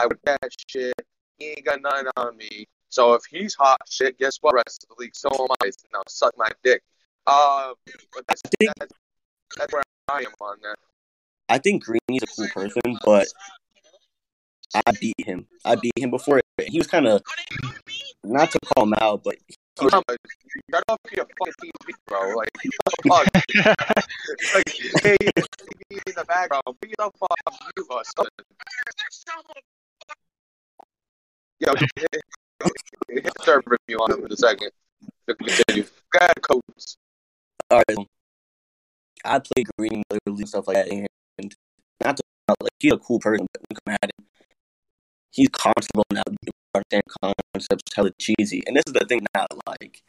I would that shit. He ain't got nothing on me. So if he's hot shit, guess what? Rest of the league, so am I. Now suck my dick. Um, but that's I think- that's, that's where I am on that. I think Greeny's a cool person, but I beat him. I beat him before. He was kind of not to call him out, but he was, Come on, Get off your fucking TV, bro. Like, [laughs] what the fuck? like, hey, TV in the background. Bring it up off mute or something. Yo, hit, hit the third review on him in a second. To continue. Go ahead, coach. all right. I play Greeny literally and stuff like that, and not to like he's a cool person, but when you come at him, he's comfortable now. Understand concepts, hella cheesy, and this is the thing that I like.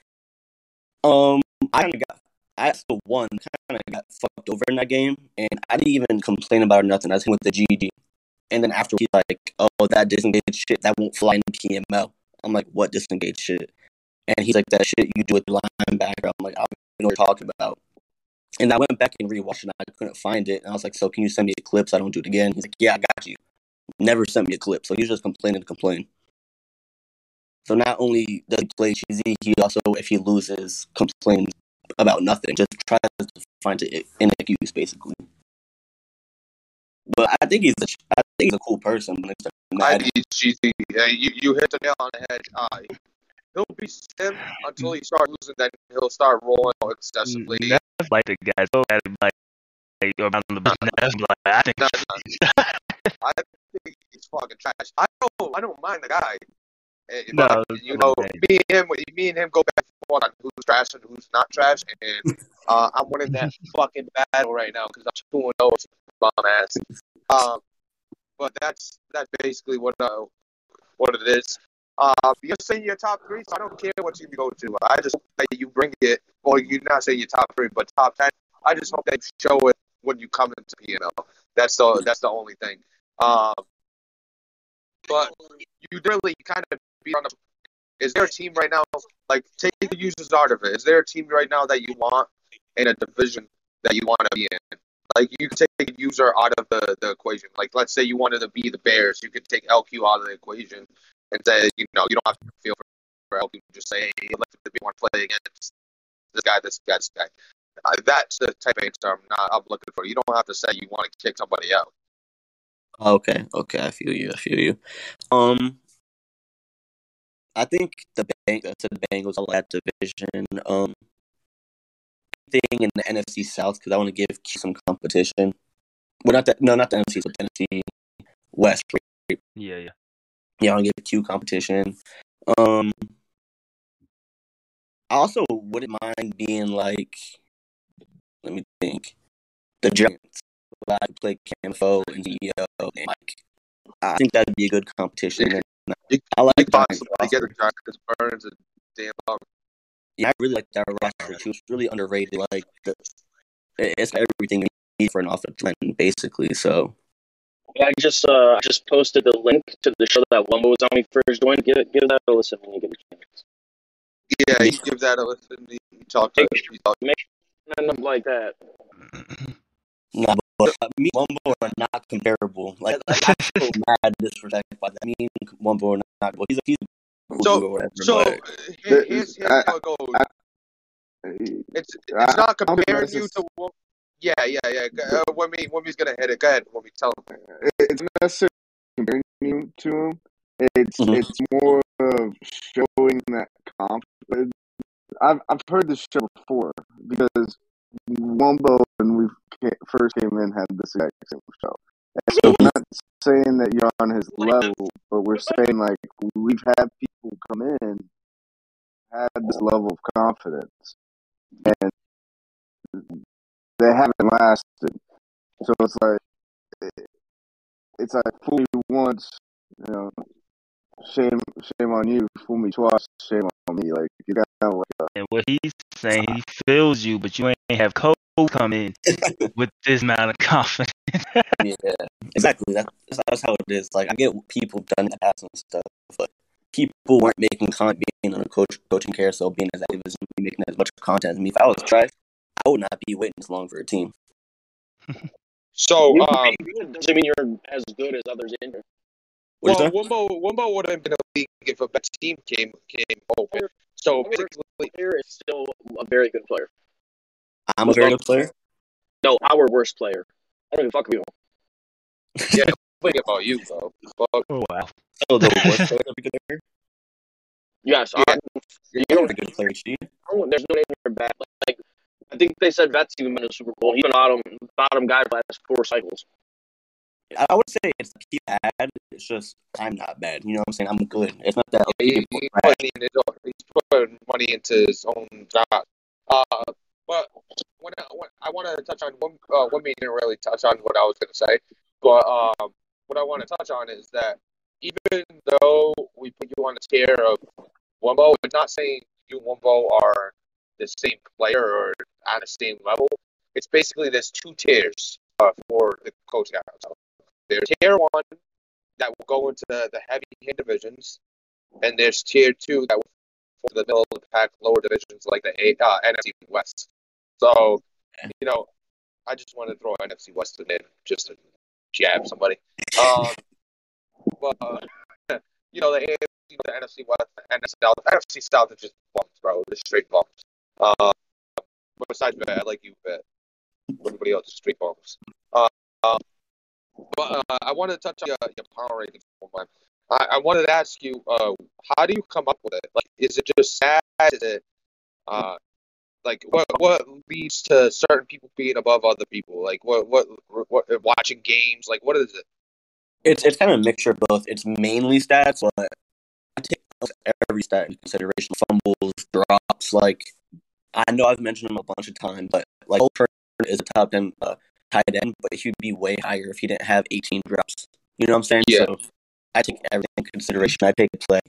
Um, I kind of got, I still won, kind of got fucked over in that game, and I didn't even complain about it, nothing. I was with the GG, and then after he's like, "Oh, that disengaged shit that won't fly in PML." I'm like, "What disengaged shit?" And he's like, "That shit you do with the linebacker." I'm like, "I don't know what you're talking about." And I went back and rewatched it. And I couldn't find it, and I was like, "So can you send me a clip so I don't do it again?" He's like, "Yeah, I got you." Never sent me a clip, so he's just complaining to complain. So not only does he play cheesy, he also, if he loses, complains about nothing. Just tries to find it an excuse, basically. But I think he's a, I think he's a cool person. When it's I mad. need cheesy. Uh, you, you hit the nail on the head. Uh, he'll be sim until he starts losing, then he'll start rolling out excessively. That's like the guy so bad like like around the business. Like I think No, no. I think he's fucking trash. I don't, I don't mind the guy. Eh, No, but, you know, okay. me and him, me and him go back and forth on who's trash and who's not trash, and uh, I'm winning that [laughs] fucking battle right now because I'm two and zero, bum ass. Um, but that's that's basically what uh, what it is. Uh, you're saying your top three, so I don't care what you go to. I just hope that you bring it, or you're not saying your top three, but top ten. I just hope they show it when you come into PML. That's the that's the only thing. Um, but you really kind of be on the. Is there a team right now? Like, take the users out of it. Is there a team right now that you want in a division that you want to be in? Like, you can take a user out of the, the equation. Like, let's say you wanted to be the Bears, you could take LQ out of the equation and say, you know, you don't have to feel for, LQ. Just say, let's want to play against this guy, this guy, this guy. Uh, that's the type of answer I'm not I'm looking for. You don't have to say you want to kick somebody out. Okay, okay, I feel you. I feel you. Um, I think the I said the Bengals all that division. Um, thing in the NFC South because I want to give Q some competition. Well, not that, no, not the NFC, but the NFC West. Yeah, yeah. Yeah, I want to give Q competition. Um, I also wouldn't mind being like, let me think, the Giants. I could play Camfo and CEO and Mike. I think that'd be a good competition. And You- I like You the Giants somebody get the Giants because Burns and damn long. Yeah, I really like that roster too. It's really underrated. Like the, it- everything you need for an offensive line, basically. So Yeah, I just uh, I just posted the link to the show that Wumbo was on when he first joined. Give it, give that a listen when you get a chance. Yeah, you give that a listen. You you talk to you talk. And I'm like that. Nah, but uh, me and Wumbo are not comparable. Like, like I feel [laughs] mad disrespect by that. Me and Wumbo are not. Well, he's a, he's a cool So- dude or whatever. So here, here's, here's I- how it goes. I- It's it's not comparing you to. Wom- Yeah, yeah, yeah. Uh, when me when me's gonna hit it. Go ahead. When me tell him. it's not necessarily comparing you to him. It's Mhm. it's more of showing that confidence. I've I've heard this show before because Wumbo when we first came in had this exact same show. And so we're not saying that you're on his level, but we're saying like we've had people come in had this level of confidence, and they haven't lasted. So it's like it's like fool you once, you know, shame shame on you. Fool me twice, shame on me. Like you got kind of like And what he's saying, he feels you, but you ain't have Cole come in [laughs] with this amount of confidence. yeah, exactly. That's, that's how it is. Like I get people done in the past and stuff, but people weren't making content, being on a coach coaching carousel, being as active as me, making as much content as me. If I was trash, I would not be waiting this long for a team. [laughs] So You um, good doesn't mean you're as good as others in there. Well, you say? Wumbo Wumbo would have been a league if a better team came came open. So basically, Player is still a very good player. I'm a very good player. No, our worst player. I don't give a fuck about you. [laughs] think about you though. Fuck. Oh wow. So the [laughs] worst player of a. Yes, Yeah. I'm- you You're don't. a good player, G. There's no name for bad. Like I think they said Vets even been in the Super Bowl. He's been bottom bottom guy for the last four cycles. I I would say it's he's bad. It's just I'm not bad. You know what I'm saying? I'm good. It's not that He, people he are bad. putting in his own, he's putting money into his own job. Uh, but when I, when I want to touch on one, uh, one me didn't really touch on what I was going to say. But um, what I want to touch on is that even though we put you on the tier of Wumbo, it's not saying you and Wumbo are the same player or on the same level. It's basically there's two tiers uh, for the coach guys. So there's tier one that will go into the, the heavy hit divisions, and there's tier two that will for the middle of the pack, lower divisions like the A, uh, NFC West. So, you know, I just want to throw NFC West in just to jab somebody. Um, but [laughs] you know, the AFC, the NFC West, the NFC South, NFC South is just bumps, bro. Just straight bumps. Uh, but besides that, I like you, bet. Everybody else is straight bumps. Uh, um, but uh, I wanted to touch on your, your power rankings one time. I, I wanted to ask you, uh, how do you come up with it? Like, is it just sad? Is it, uh, like, what what leads to certain people being above other people? Like, what what what watching games? Like, what is it? It's it's kind of a mixture of both. It's mainly stats, but I take every stat into consideration. Fumbles, drops. Like I know I've mentioned him a bunch of times, but like Cole Turner is a top ten uh, tight end, but he'd be way higher if he didn't have 18 drops. You know what I'm saying? Yeah. So I take everything into consideration. I take play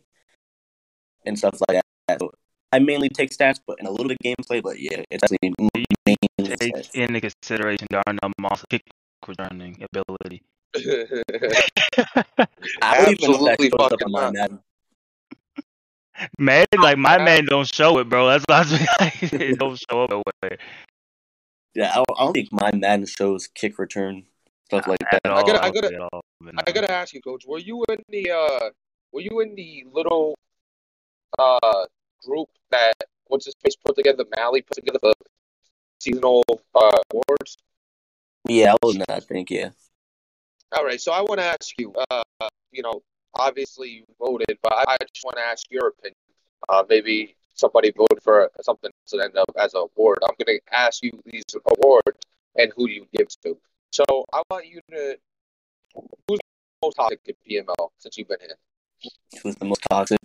and stuff like that. So I mainly take stats, but in a little bit of gameplay. But yeah, it's actually mainly Take stats. into consideration Darnell Moss kick returning ability. [laughs] [laughs] I don't even know that Absolutely shows up fucking on my. Madden. Man, like my man don't show it, bro. That's why I was [laughs] like, it don't show up nowhere Yeah, I don't, I don't think my Madden shows kick return stuff like at that. all. I gotta- I gotta- at all, I gotta ask you, Coach. Were you in the uh, were you in the little uh group that what's his face put together? Mally put together the seasonal uh awards. Yeah, I that. I think yeah. All right, so I want to ask you. Uh, you know, obviously you voted, but I, I just want to ask your opinion. Uh, maybe somebody voted for something to end up as an award. I'm gonna ask you these awards and who you give to. So I want you to who's the most toxic in PML since you've been here? Who's the most toxic?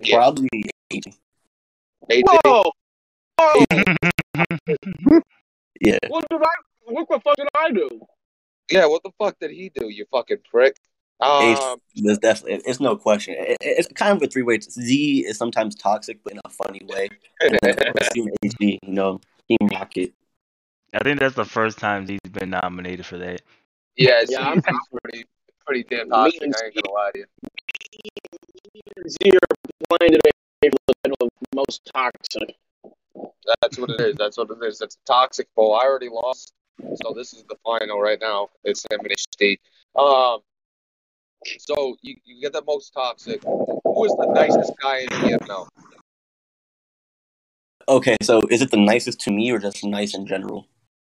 Yeah. Probably AJ. AJ? Whoa! Whoa! [laughs] Yeah. what did I? What the fuck did I do? Yeah, what the fuck did he do, you fucking prick? Um, Ace is definitely. It's no question. It, it- it's kind of a three way. Z is sometimes toxic, but in a funny way. And then Team AG, you know, Team Rocket. I think that's the first time he's been nominated for that. yeah, Yeah, yeah, I'm- pretty, pretty damn toxic. I ain't gonna lie to you. Z are playing today for the most toxic. That's what it is. That's what it is. It's a toxic bowl. I already lost, so this is the final right now. It's him and HD. Um, so you, you get the most toxic. Who is the nicest guy in PML? Okay, so is it the nicest to me or just nice in general?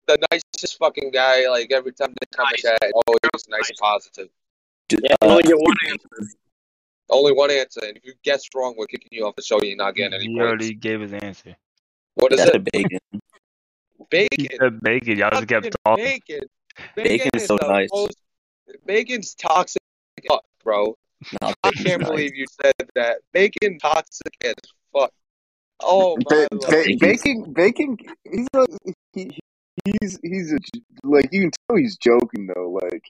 The nicest fucking guy. Like every time they come Nice. to chat, oh, he was nice and positive. D- Yeah, uh, only get one answer. Only one answer, and if you guess wrong, we're kicking you off the show. You're not getting any He points. already gave his answer. What is that's it? bacon. He Bacon. said bacon. Y'all just kept talking. Bacon. Bacon is so the nice. most- Bacon's toxic, fuck, bro. No, I can't nice. believe you said that. Bacon toxic as fuck. Oh my Ba- lord. ba- bacon, bacon. He's a, he, he's he's a, like you can tell he's joking though. Like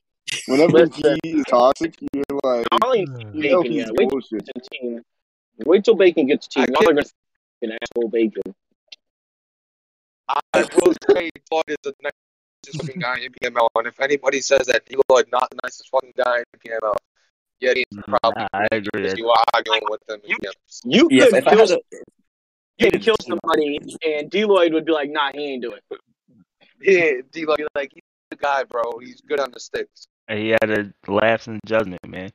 whenever Listen. he is toxic, you're like, Y'all hmm. you know Bacon he's yet. Wait till bullshit. it's a team. Wait till Bacon gets a I team. Y'all are gonna fucking asshole Bacon. I will say Bud is the nicest fucking guy in PML, and if anybody says that you are not the nicest fucking guy in PML, yeah, he's probably Nah, I agree. you are arguing with them. You- You Yes, could kill, had a, you could kill somebody, and Deloitte would be like, "Nah, he ain't do it." Yeah, D like like he's the guy, bro. He's good on the sticks. He had a lapse in judgment, man.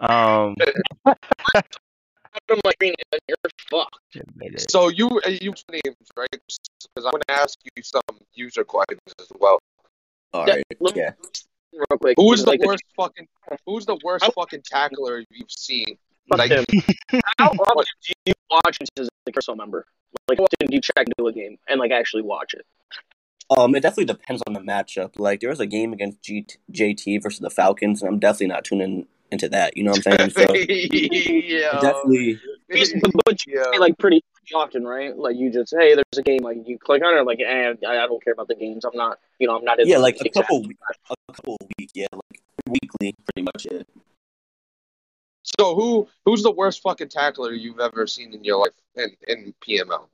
Um, [laughs] I'm like, you're fucked." So you uh, you names right? Because I'm gonna ask you some user questions as well. all Yeah, right, let me- yeah. Real quick, Who's the like worst [laughs] fucking? Who's the worst I- fucking tackler you've seen? Fuck Like, him. [laughs] How often do you watch this as a Crystal member? Like, how often do you check into a game and like actually watch it? Um, it definitely depends on the matchup. Like there was a game against G- JT versus the Falcons, and I'm definitely not tuning into that. You know what I'm saying? So [laughs] yeah, definitely, But, but you yeah. say, like pretty often, right? Like you just, hey, there's a game. Like you click on it, like, eh, I I don't care about the games. I'm not, you know, I'm not. yeah, like a exactly. couple, a couple week, yeah, like weekly, pretty much. it. So who who's the worst fucking tackler you've ever seen in your life in, in PML?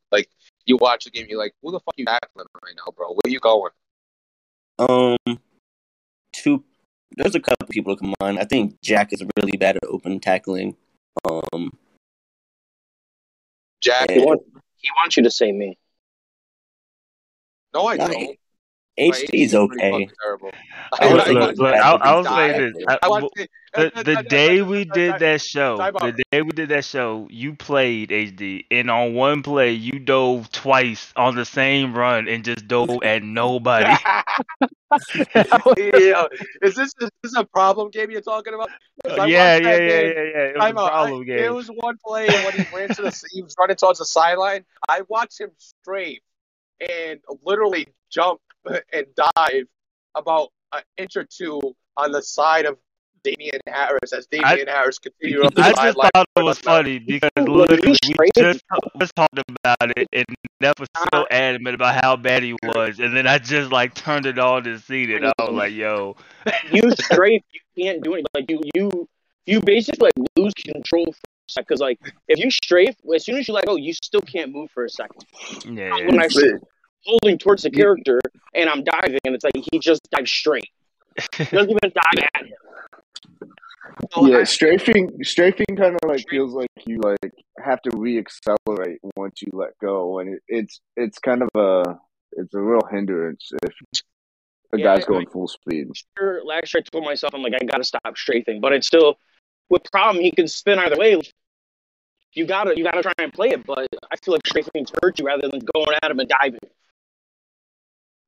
Like you watch the game, you're like, who the fuck you tackling right now, bro? Where you going? Um, two. There's a couple people to come on. I think Jack is really bad at open tackling. Um, Jack? He wants, he wants you to say me. No, I don't. HT My is okay. terrible. I Look, was look, look, I'll, I'll say this. I, I watched the, the day we did that show, the day we did that show, you played HD, and on one play you dove twice on the same run and just dove at nobody. [laughs] [laughs] yeah. Is this is this a problem game you're talking about? Yeah, yeah, yeah, yeah, yeah. It was a out. I- problem There game. was one play when he ran to the [laughs] he was running towards the sideline. I watched him strafe and literally jump and dive about an inch or two on the side of Damien Harris as Damien Harris continued up the I just thought it was funny because literally we just, just talked about it, and Neff was so uh-huh. adamant about how bad he was, and then I just like turned it on and seen it. I was like, "Yo, You strafe, you can't do anything. Like you, you, you basically like lose control for a second. Because like if you strafe, as soon as you let go, you still can't move for a second. yeah, When I But- holding towards the character and I'm diving, and it's like he just dives straight. He [laughs] doesn't even dive at him. So yeah, I- strafing strafing kind of like feels like you like have to reaccelerate once you let go, and it, it's it's kind of a it's a real hindrance if a Yeah, guy's I- going full speed. year, last year I told myself I'm like I gotta stop strafing, but it's still with problem he can spin either way. You gotta you gotta try and play it, but I feel like strafing hurts you rather than going at him and diving.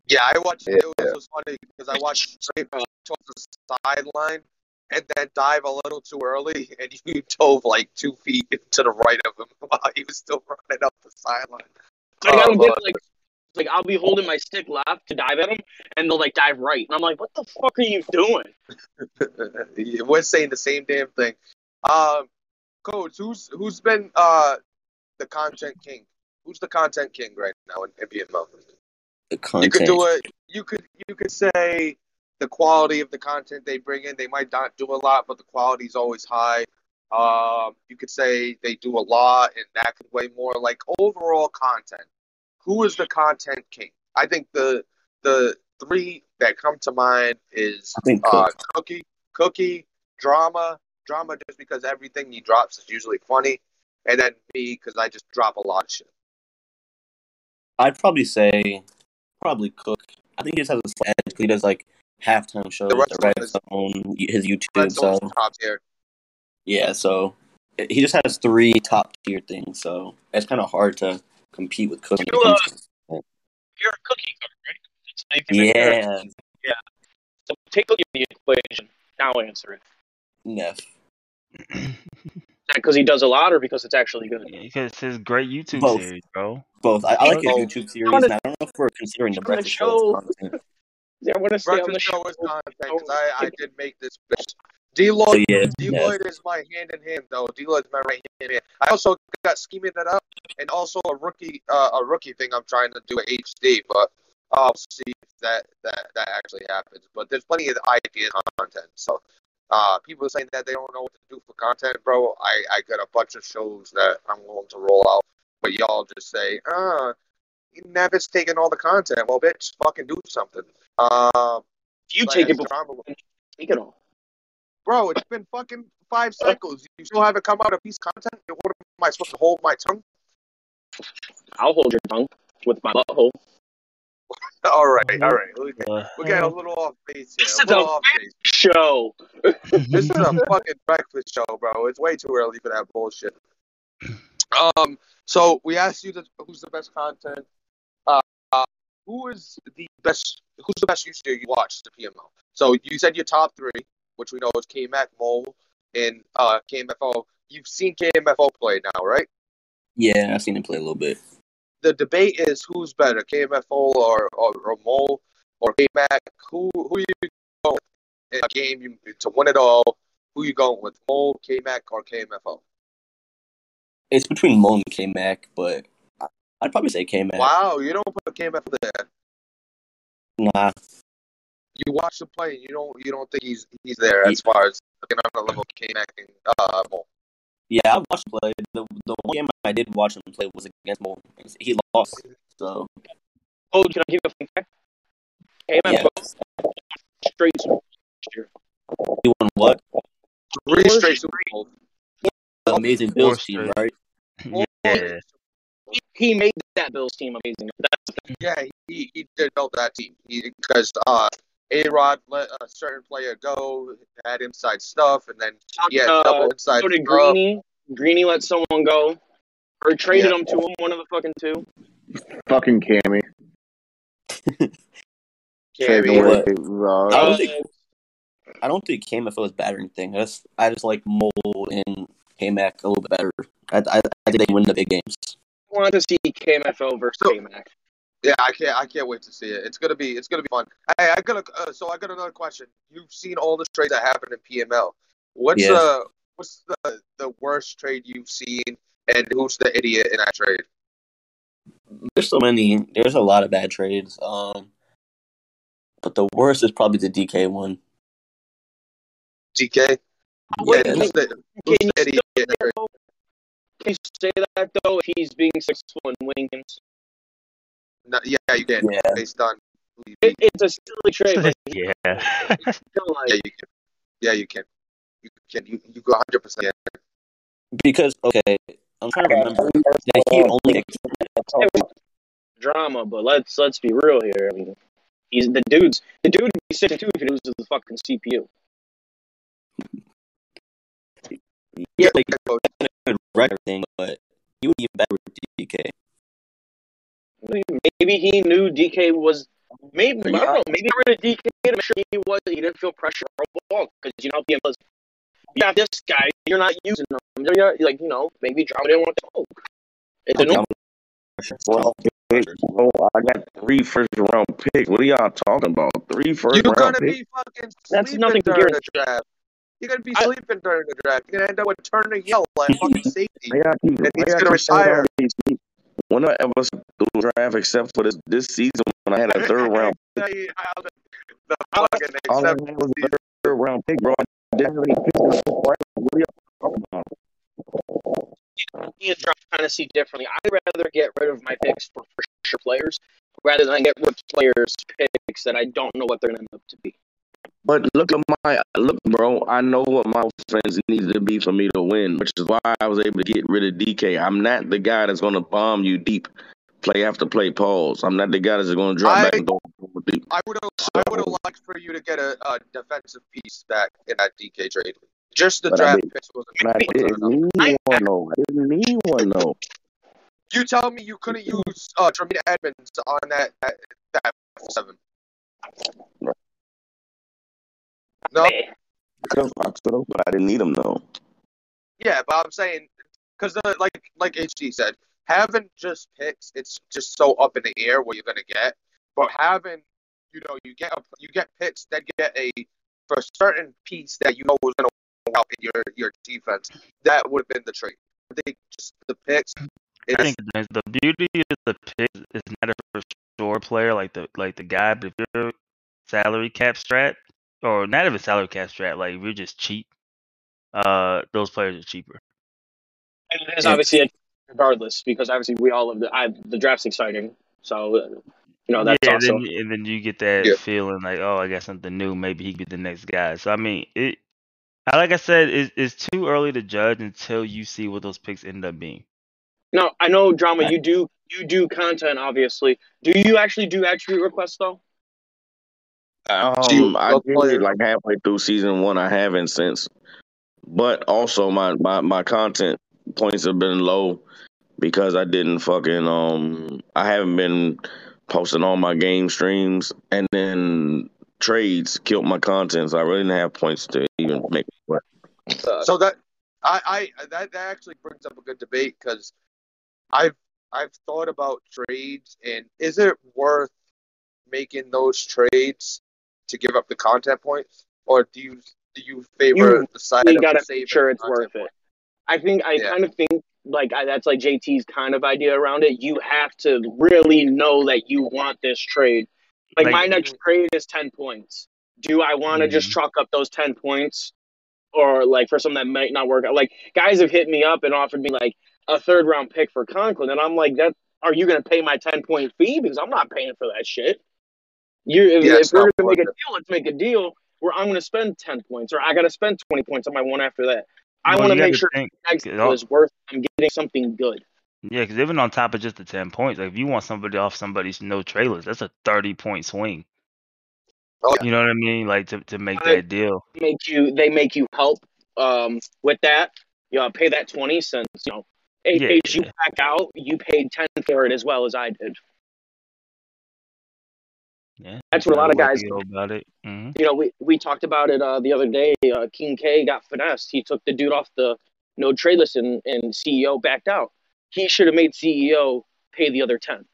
Yeah, I watched it. Yeah. It was funny because I watched straight towards the sideline and then dive a little too early, [laughs] and you dove like two feet to the right of him [laughs] while he was still running up the sideline. Like I don't get Lord. like like I'll be holding my stick left to dive at him, and they'll like dive right, and I'm like, what the fuck are you doing? [laughs] We're saying the same damn thing. Um, coach, who's who's been uh the content king? Who's the content king right now in, in PML? The You could do it. You could you could say the quality of the content they bring in. They might not do a lot, but the quality is always high. Um, you could say they do a lot, and that could weigh more. Like overall content, who is the content king? I think the the three that come to mind is uh, Cookie, Cookie, Drama, Drama, just because everything he drops is usually funny, and then me because I just drop a lot of shit. I'd probably say probably Cook. I think he just has a slight edge because he does like halftime shows, The the rest Red is- Zone, his YouTube. Red So top tier. yeah, so he just has three top tier things. So it's kind of hard to compete with Cook. You, uh, comes to- You're a cookie cutter, right? That's how you can make it. yeah, So take a look at the equation. Now answer it. Neff. [clears throat] Because he does a lot, or because it's actually good. Because it's his great YouTube Both. series, bro. Both. I, I like his YouTube series, wanna- and I don't know if we're considering the I breakfast show show- Yeah, I want to stay on the show. show is content I, I did make this bitch. Deloitte, So yeah, Deloitte is my hand in hand though. Deloitte's my right hand in hand. I also got scheming that up, and also a rookie uh, a rookie thing I'm trying to do at HD, but I'll see if that that that actually happens. But there's plenty of ideas content. So uh, people are saying that they don't know what to do for content, bro. I I got a bunch of shows that I'm going to roll out, but y'all just say, uh, Nevis taking all the content. Well, bitch, fucking do something. Uh, you like, take it before drama- take it all. Bro, it's been fucking five cycles. You still haven't come out of piece content? What am I supposed to hold my tongue? I'll hold your tongue with my butthole. [laughs] All right, all right. We get, Uh, we get a little off base here. This is little a off base. Show. [laughs] This is a fucking breakfast show, bro. It's way too early for that bullshit. Um, so we asked you the, who's the best content. Uh, uh, who is the best? Who's the best YouTuber you watched the PML? So you said your top three, which we know is K Mac, Mole, and uh, KMFO. You've seen KMFO play now, right? yeah, I've seen him play a little bit. The debate is who's better, KMFO or or, or Mole or KMac. Who who you going in a game you, to win it all? Who you going with, Mole, KMac, or KMFO? It's between Mo and K Mac, but I'd probably say K Mac. Wow, you don't put KMFO there. Nah, You watch the play, and you don't you don't think he's he's there as far as looking on the level of KMac and uh Mole. Yeah, I watched him play. The the one game I did watch him play was against Mo. He lost, so Oh, can I give you a fun fact? Hey, man, yeah. straight Super year. He won what? Three straight straight. Super Bowls. The amazing Four Bills team, right? [laughs] yeah. He, he made that Bills team amazing. That's Yeah, he, he did build that team because uh, A Rod let a certain player go, had inside stuff, and then he had Uh, double inside so did stuff. Greeny. Greeny let someone go, or traded him to him. One of the fucking two. Fucking Cammy. Can't Take be- I uh, don't think I don't think KMFO is a battering thing. I just I just like Mole and K Mac a little bit better. I, I I think they win the big games. I wanted to see KMFO versus So- K-Mac. Yeah, I can't. I can't wait to see it. It's gonna be. It's gonna be fun. Hey, I got a. Uh, so I got another question. You've seen all the trades that happened in PML. What's Yeah. the What's the the worst trade you've seen, and who's the idiot in that trade? There's so many. There's a lot of bad trades. Um, but the worst is probably the DK one. DK. Wait, yeah, can- who's the, who's Can the you idiot in that trade? Can you say that though? If he's being successful in winning games, No, yeah, you can. Yeah. Based on. it, it's a silly trade. But [laughs] yeah. still [laughs] like, Yeah, you can. Yeah, you can. You can. You, you go 100. percent Because okay, I'm trying to remember that he only drama, but let's let's be real here. I mean, he's the dude's the dude would be six and two if he loses the fucking CPU. yeah like good record thing, but you would be better with DK. Maybe he knew DK was. Maybe I don't know. Maybe he rid of DK to make sure he was. He didn't feel pressure or ball because you know PML is. You got this guy. You're not using him. You're not, like you know maybe drama didn't want to smoke. It's Okay, annoying. Well, picks, I got three first round picks. What are y'all talking about? Three first You're round gonna be fucking That's sleeping nothing during the draft. You're gonna be I- sleeping during the draft. You're gonna end up with Turner Yell at [laughs] fucking safety. Why y'all And why he's y'all gonna retire. these things? When I ever threw the draft except for this this season when I had a third round Tell you how the, the fucking [laughs] all I except had was a third round pick, bro. I definitely picked this right. What are y'all talking about? me and John kind of see differently. I'd rather get rid of my picks for for sure players rather than get rid of players' picks that I don't know what they're going to end up to be. But look at my look, bro. I know what my offense needs to be for me to win, which is why I was able to get rid of DK. I'm not the guy that's gonna bomb you deep, play after play pause. I'm not the guy that's gonna drop I- back and it deep. I would have I would have liked for you to get a, a defensive piece back in that DK trade. Just the But I draft didn't- picks wasn't But I didn't need one though. I didn't need one though. You tell me you couldn't use uh Tremaine Edmunds on that that, that seven. No, I could've, I could've, but I didn't need him though. yeah, but I'm saying because like like HD said, having just picks, it's just so up in the air what you're gonna get. But having, you know, you get a, you get picks that get a for a certain piece that you know was gonna work out in your your defense. That would have been the trade. I think just the picks. I think the, the beauty of the pick is not a for sure player like the like the guy, but if you're salary cap strat or not even salary cap strat, like if you're just cheap, uh, those players are cheaper. And it is Yeah. obviously a, regardless because obviously we all love the I, the draft's exciting. So uh, you know that's yeah, awesome. then, and then you get that Yeah. feeling like, oh, I got something new. Maybe he could be the next guy. So I mean, it. I- Like I said, it, it's too early to judge until you see what those picks end up being. No, I know drama. You do you do content obviously. Do you actually do attribute requests though? Um, I did player? it like halfway through season one. I haven't since, but also my my my content points have been low because I didn't fucking um I haven't been posting all my game streams and then trades killed my content. So I really didn't have points to even make. So that I, I that, that actually brings up a good debate because I've I've thought about trades and is it worth making those trades to give up the content points or do you do you favor You the side you of gotta make sure it's content worth it. I think I Yeah. kind of think like I, that's like JT's kind of idea around it. You have to really know that you want this trade. Like, Like- my next trade is ten points. Do I want to just Mhm. chalk up those ten points, or like for something that might not work out? Like guys have hit me up and offered me like a third round pick for Conklin, and I'm like, that are you going to pay my ten point fee? Because I'm not paying for that shit. You if, Yeah, if it's we're going to make a deal, let's make a deal where I'm going to spend ten points, or I got to spend twenty points on my one after that. I Well, want to make sure think- next it deal is worth. I'm getting something good. Yeah, because even on top of just the ten points, like if you want somebody off somebody's no trailers, that's a thirty point swing. Oh. You know what I mean? Like to to make I- that deal. Make you they make you help um with that. You know, pay that twenty cents. You know, in Yeah, you yeah. back out, you paid ten for it as well as I did. Yeah, That's what a lot of guys go about it. hmm you know, we, we talked about it uh, the other day. Uh, King K got finessed. He took the dude off the no trade list and, and CEO backed out. He should have made CEO pay the other 10.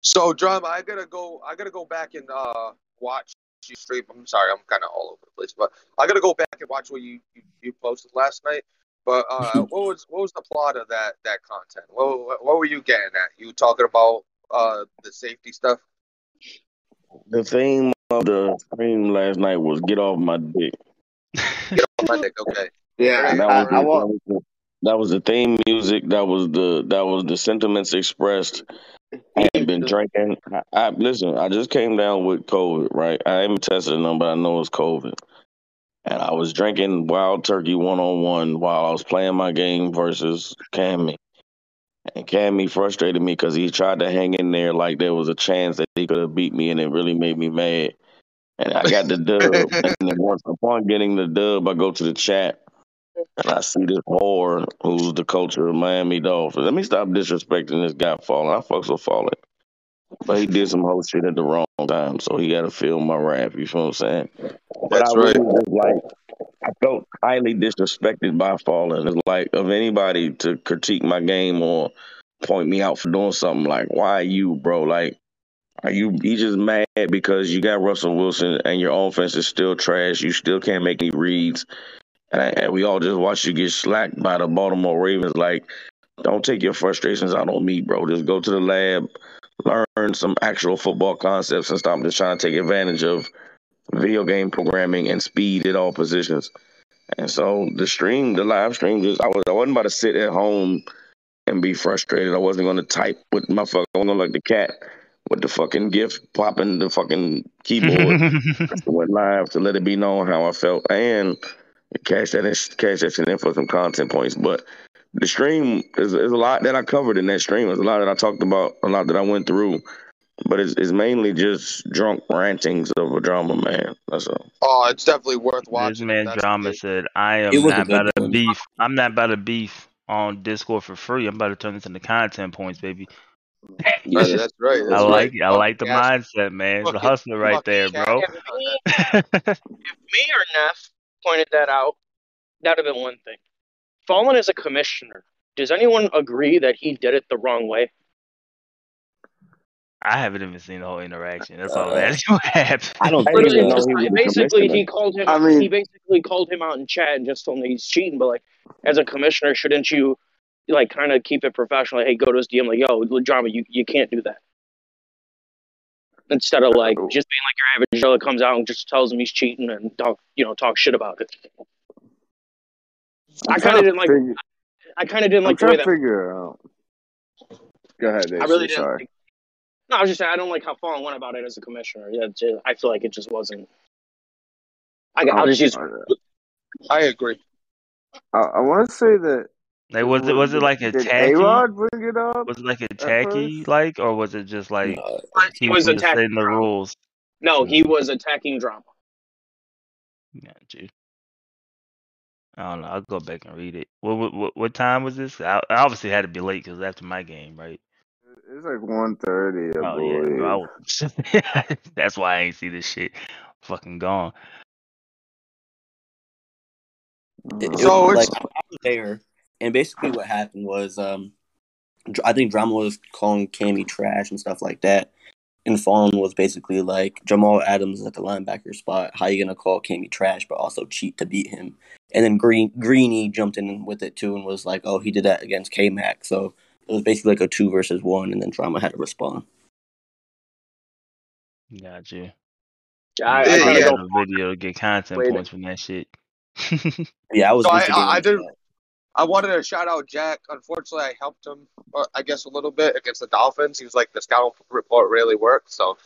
So, drama. I gotta go. I gotta go back and uh, watch you stream. I'm sorry, I'm kind of all over the place, but I gotta go back and watch what you you, you posted last night. But uh, [laughs] what was what was the plot of that that content? What what, what were you getting at? You talking about uh the safety stuff? the theme of the stream last night was "Get off my dick." Get on my dick, okay. Yeah, that I, was, I the, want. that, was the, that was the theme music. That was the that was the sentiments expressed. I had been drinking. I, I listen. I just came down with COVID. Right. I haven't tested them, but I know it's COVID. And I was drinking Wild Turkey one on one while I was playing my game versus Cammy. And Cammy frustrated me because he tried to hang in there like there was a chance that he could have beat me, and it really made me mad. And I got the dub. [laughs] and then once upon getting the dub, I go to the chat and I see this whore who's the coach of Miami Dolphins. Let me stop disrespecting this guy Fallen. I fucks with Fallen. But he did some whole shit at the wrong time, so he got to feel my wrath. You feel what I'm saying? But That's I right. really was like, I felt highly disrespected by Fallen. It's like of anybody to critique my game or point me out for doing something. Like, why you, bro? Like, are you you just mad because you got Russell Wilson and your offense is still trash? You still can't make any reads, and, and we all just watch you get slacked by the Baltimore Ravens. Like, don't take your frustrations out on me, bro. Just go to the lab, learn some actual football concepts, and stop just trying to take advantage of video game programming and speed at all positions. And so the stream, the live stream, just I was I wasn't about to sit at home and be frustrated. I wasn't gonna type with my fucking I wasn't like the cat with the fucking gift popping the fucking keyboard. [laughs] went live to let it be known how I felt and cash that in, cash that in for some content points. But the stream is, is a lot that I covered in that stream. There's a lot that I talked about, a lot that I went through. But it's, it's mainly just drunk rantings of a drama man. That's all. Oh, it's definitely worth watching. This man drama great. said, "I am not about to beef. I'm not about to beef on Discord for free. I'm about to turn this into content points, baby. [laughs] That's, that's right. That's I right. like, I like the Fucking mindset, man. The fucking- hustler right fucking there, bro. If me, if [laughs] me or Neff pointed that out, that'd have been one thing. Fallen as a commissioner, does anyone agree that he did it the wrong way? I haven't even seen the whole interaction. That's all Uh, that [laughs] what happened. I don't I think didn't Literally, know just he basically he called him. I mean- he basically called him out in chat and just told him he's cheating. But like, as a commissioner, shouldn't you like kind of keep it professional? Like, hey, go to his DM like, yo, drama, you you can't do that. Instead of like just being like your average Joe that comes out and just tells him he's cheating and talk, you know, talk shit about it. I I'm kind trying of didn't like. figure- I kind of didn't I'm like the way trying to that. figure it out. Go ahead, Dave. I really didn't. Sorry. Like, no, I was just saying I don't like how Fallen went about it as a commissioner. Yeah, ju- I feel like it just wasn't. I, I'll just use. I agree. I, I want to say that. Like, was it was it like a Did tacky? A-Rod bring it up? Was it like a tacky, like, or was it just like No, He he was was attacking setting the drama. rules? No, he was attacking drama. Yeah, dude. I don't know. I'll go back and read it. What what what, what time was this? I, I obviously had to be late because after my game, right? It's like 1.30, I Oh yeah, bro, I was, [laughs] that's why I ain't see this shit. Fucking gone. It, it So was it's- like I was there, and basically what happened was, um, I think Drama was calling Cammy trash and stuff like that, and Fallen was basically like Jamal Adams at the linebacker spot. How you gonna call Cammy trash but also cheat to beat him? And then Green Greeny jumped in with it too and was like, "Oh, he did that against K Mac." So it was basically like a two versus one, and then Drama had to respond. Got you. I, I Yeah, yeah. a video to get content Wait. points from that shit. [laughs] Yeah, I was. So I- I- I did- I wanted to shout out Jack. Unfortunately, I helped him, uh, I guess, a little bit against the Dolphins. He was like, the scout report really worked. So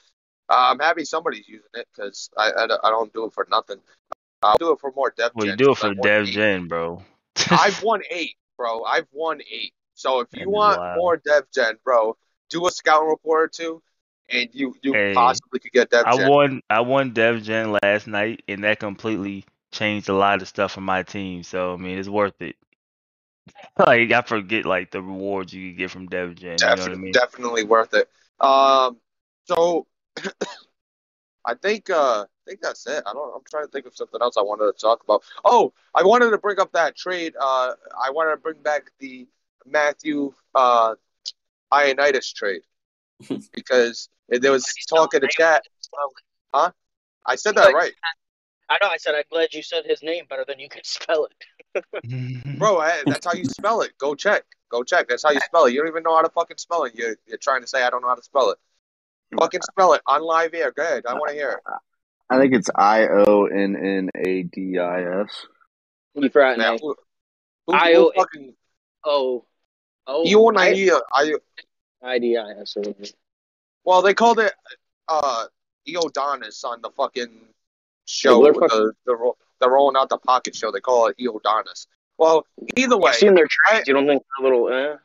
uh, I'm happy somebody's using it because I, I, I don't do it for nothing. I'll do it for more dev well, you do it 'cause for Dev eight. Gen, bro. I've [laughs] won eight, bro. I've won eight. So if you is want more dev gen, bro, do a scout report or two, and you you Hey, possibly could get dev I gen. won I won Dev Gen last night, and that completely changed a lot of stuff for my team. So I mean, it's worth it. [laughs] like I forget like the rewards you can get from Dev Gen. You know what I mean? Definitely worth it. Um, so [coughs] I think uh, I think that's it. I don't. I'm trying to think of something else I wanted to talk about. Oh, I wanted to bring up that trade. Uh, I wanted to bring back the Matthew uh, Ioannidis trade [laughs] because there was talk in the chat. Huh? I said that right, I know. I said I'm glad you said his name better than you could [laughs] spell it. [laughs] bro. I, that's how you spell it. Go check. Go check. That's how you spell it. You don't even know how to fucking spell it. You're, you're trying to say I don't know how to spell it. Fucking spell it on live air. Go ahead. I want to hear it. I think it's I O N N A D I S. You forgot Man, name. who, who, who O- fucking Oh, oh. you and I- I, I, IDIS well, they called it uh Eodonis on the fucking show. Yeah, what the, the ro- the rolling out the pocket show. They call it Eodonis. Well, either way, You've seen their trades. You don't think they're a little? Eh?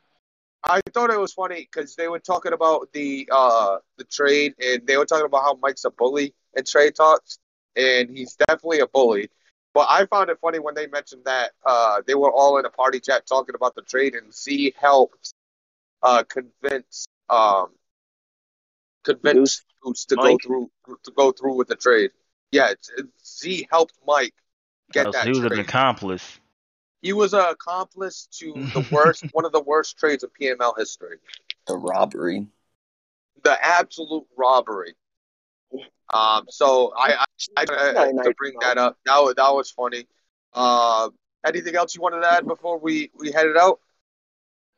I thought it was funny because they were talking about the uh the trade and they were talking about how Mike's a bully in trade talks, and he's definitely a bully. But I found it funny when they mentioned that uh they were all in a party chat talking about the trade, and Z helped uh convince um convince Goose to go through to go through with the trade. Yeah, it's, it's- Z helped Mike get that he was an accomplice. He was an accomplice to the [laughs] worst, one of the worst trades in PML history. The robbery. The absolute robbery. Um, so I, I, I, I to bring that up. That was, that was funny. Uh, anything else you wanted to add before we we headed out?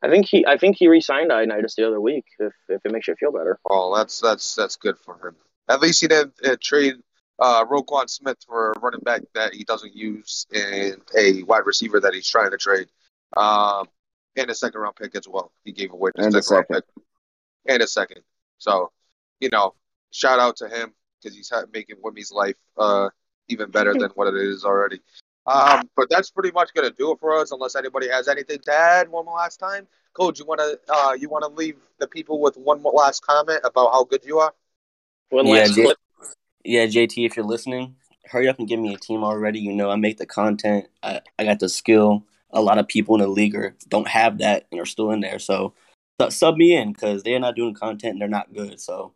I think he I think he re-signed Ioannidis the other week. If if it makes you feel better. Oh, that's that's that's good for him. At least he didn't uh, trade uh, Roquan Smith for a running back that he doesn't use and a wide receiver that he's trying to trade, um, and a second round pick as well. He gave away the And a second round pick and a second. So, you know, shout out to him because he's making Wimmy's life uh, even better than what it is already. Um, but that's pretty much gonna do it for us, unless anybody has anything to add one more last time. Coach, you wanna uh, you wanna leave the people with one more last comment about how good you are? One Yeah, last J- clip. Yeah, JT, if you're listening, hurry up and give me a team already. You know, I make the content. I, I got the skill. A lot of people in the league are, don't have that and are still in there. So su- sub me in because they're not doing content and they're not good. So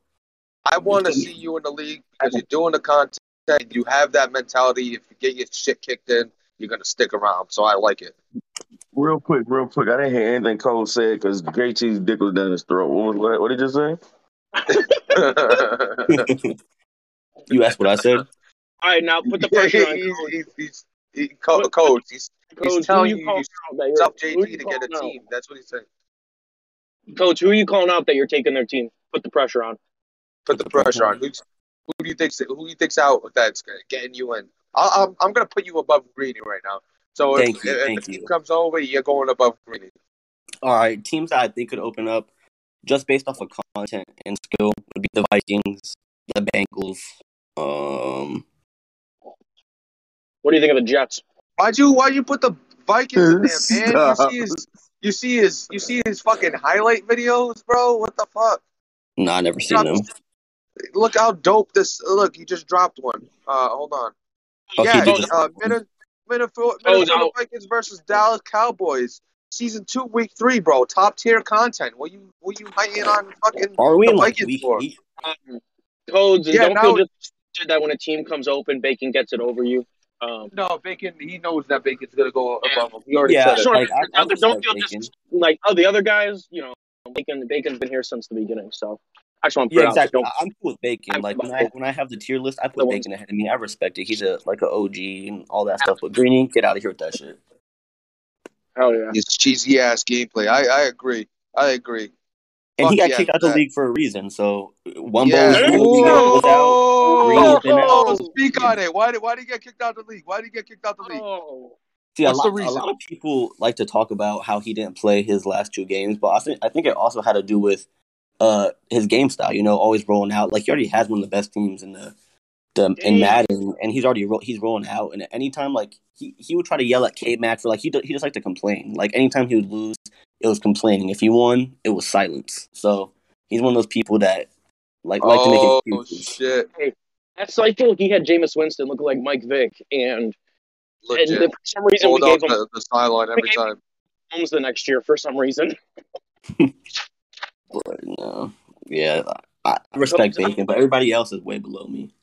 I want to see you in the league because you're doing the content. You have that mentality. If you get your shit kicked in, you're gonna stick around. So I like it. Real quick, real quick. I didn't hear anything Cole said because JT's dick was down his throat. What, was, what, what did you say? [laughs] [laughs] you asked what I said. All right, now put the pressure on he's, Coach. he's, he's, he, co- coach. He's, Coach, who telling you you calling you out that you're- tough who JT you to get a out? team. That's what he's saying. Coach, who are you calling out that you're taking their team? Put the pressure on. Put the pressure on. Who's, who do you think's who do you think's out that's getting you in? I, I'm I'm gonna put you above Greeny right now. So Thank if, you, if thank the team you. comes over, you're going above Greeny. All right, teams that I think could open up just based off of content and skill would be the Vikings, the Bengals. Um, What do you think of the Jets? Why'd you why'd you put the Vikings in there, man? You see his you see his you see his fucking highlight videos, bro. What the fuck? no, I never seen them. Look how dope this. Look, he just dropped one. Uh, hold on. Okay, yeah, did uh, Minnesota, Minnesota, Oh, Minnesota no. Vikings versus Dallas Cowboys, season two, week three, bro. Top tier content. What you what you highing on fucking Are we the in like Vikings week for? eight? Um, codes Yeah, don't now- feel just that when a team comes open, Bacon gets it over you. Um, No, Bacon. He knows that Bacon's gonna go above him. He already Yeah, said just it. like, put I- I don't feel just like oh the other guys, you know, Bacon Bacon's been here since the beginning, so I just want to put Yeah, it out there. exactly. Don't- I- I'm cool with Bacon. I'm Like when I when I have the tier list, I put ones- Bacon ahead of me. I respect it. He's a like a OG and all that stuff. But Greeny, get out of here with that shit. Hell yeah. It's cheesy ass gameplay. I I agree. I agree. And he got yeah, kicked out of the that- league for a reason. So one Yeah. bowl No, no, was, was out. Green's out. Oh, speak on it. Why did why did he get kicked out of the league? Why did he get kicked out of the league? Oh. See, What's a the lot, a lot of people like to talk about how he didn't play his last two games, but I think I think it also had to do with uh his game style. You know, always rolling out. Like he already has one of the best teams in the, the in Damn. Madden, and he's already ro- he's rolling out. And anytime like he, he would try to yell at K Mac for like he do, he just like to complain. Like anytime he would lose, it was complaining. If he won, it was silence. So he's one of those people that like like to Oh make excuses. shit! That cycle, he had Jameis Winston look like Mike Vick, and, and Legit. for some reason we Hold up gave him the, the sideline every time. Holmes the next year for some reason. [laughs] But no, yeah, I, I respect Bacon, but everybody else is way below me.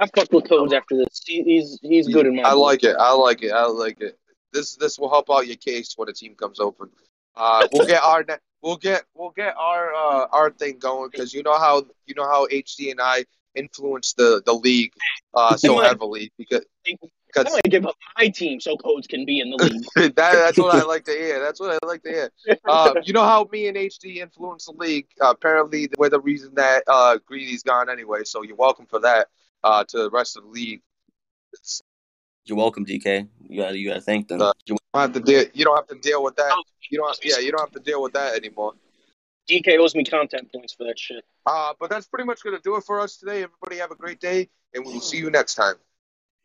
I fucked with Codes after this. He, he's he's good in my. I book. like it. I like it. I like it. This this will help out your case when a team comes open. Uh, we'll get our we'll get we'll get our uh, our thing going because you know how you know how HD and I influence the the league uh, so [laughs] heavily because I'm because gonna give up my team so Codes can be in the league. [laughs] that, that's what I like to hear. That's what I like to hear. Uh, you know how me and HD influence the league. Uh, apparently, we're the reason that uh, Greedy's gone anyway. So you're welcome for that uh, to the rest of the league. It's- You're welcome, DK. You gotta you gotta thank them. Uh, You're- don't have to deal. You don't have to deal with that. You don't. Yeah, you don't have to deal with that anymore. DK owes me content points for that shit. Uh, but that's pretty much gonna do it for us today. Everybody have a great day, and we will see you next time.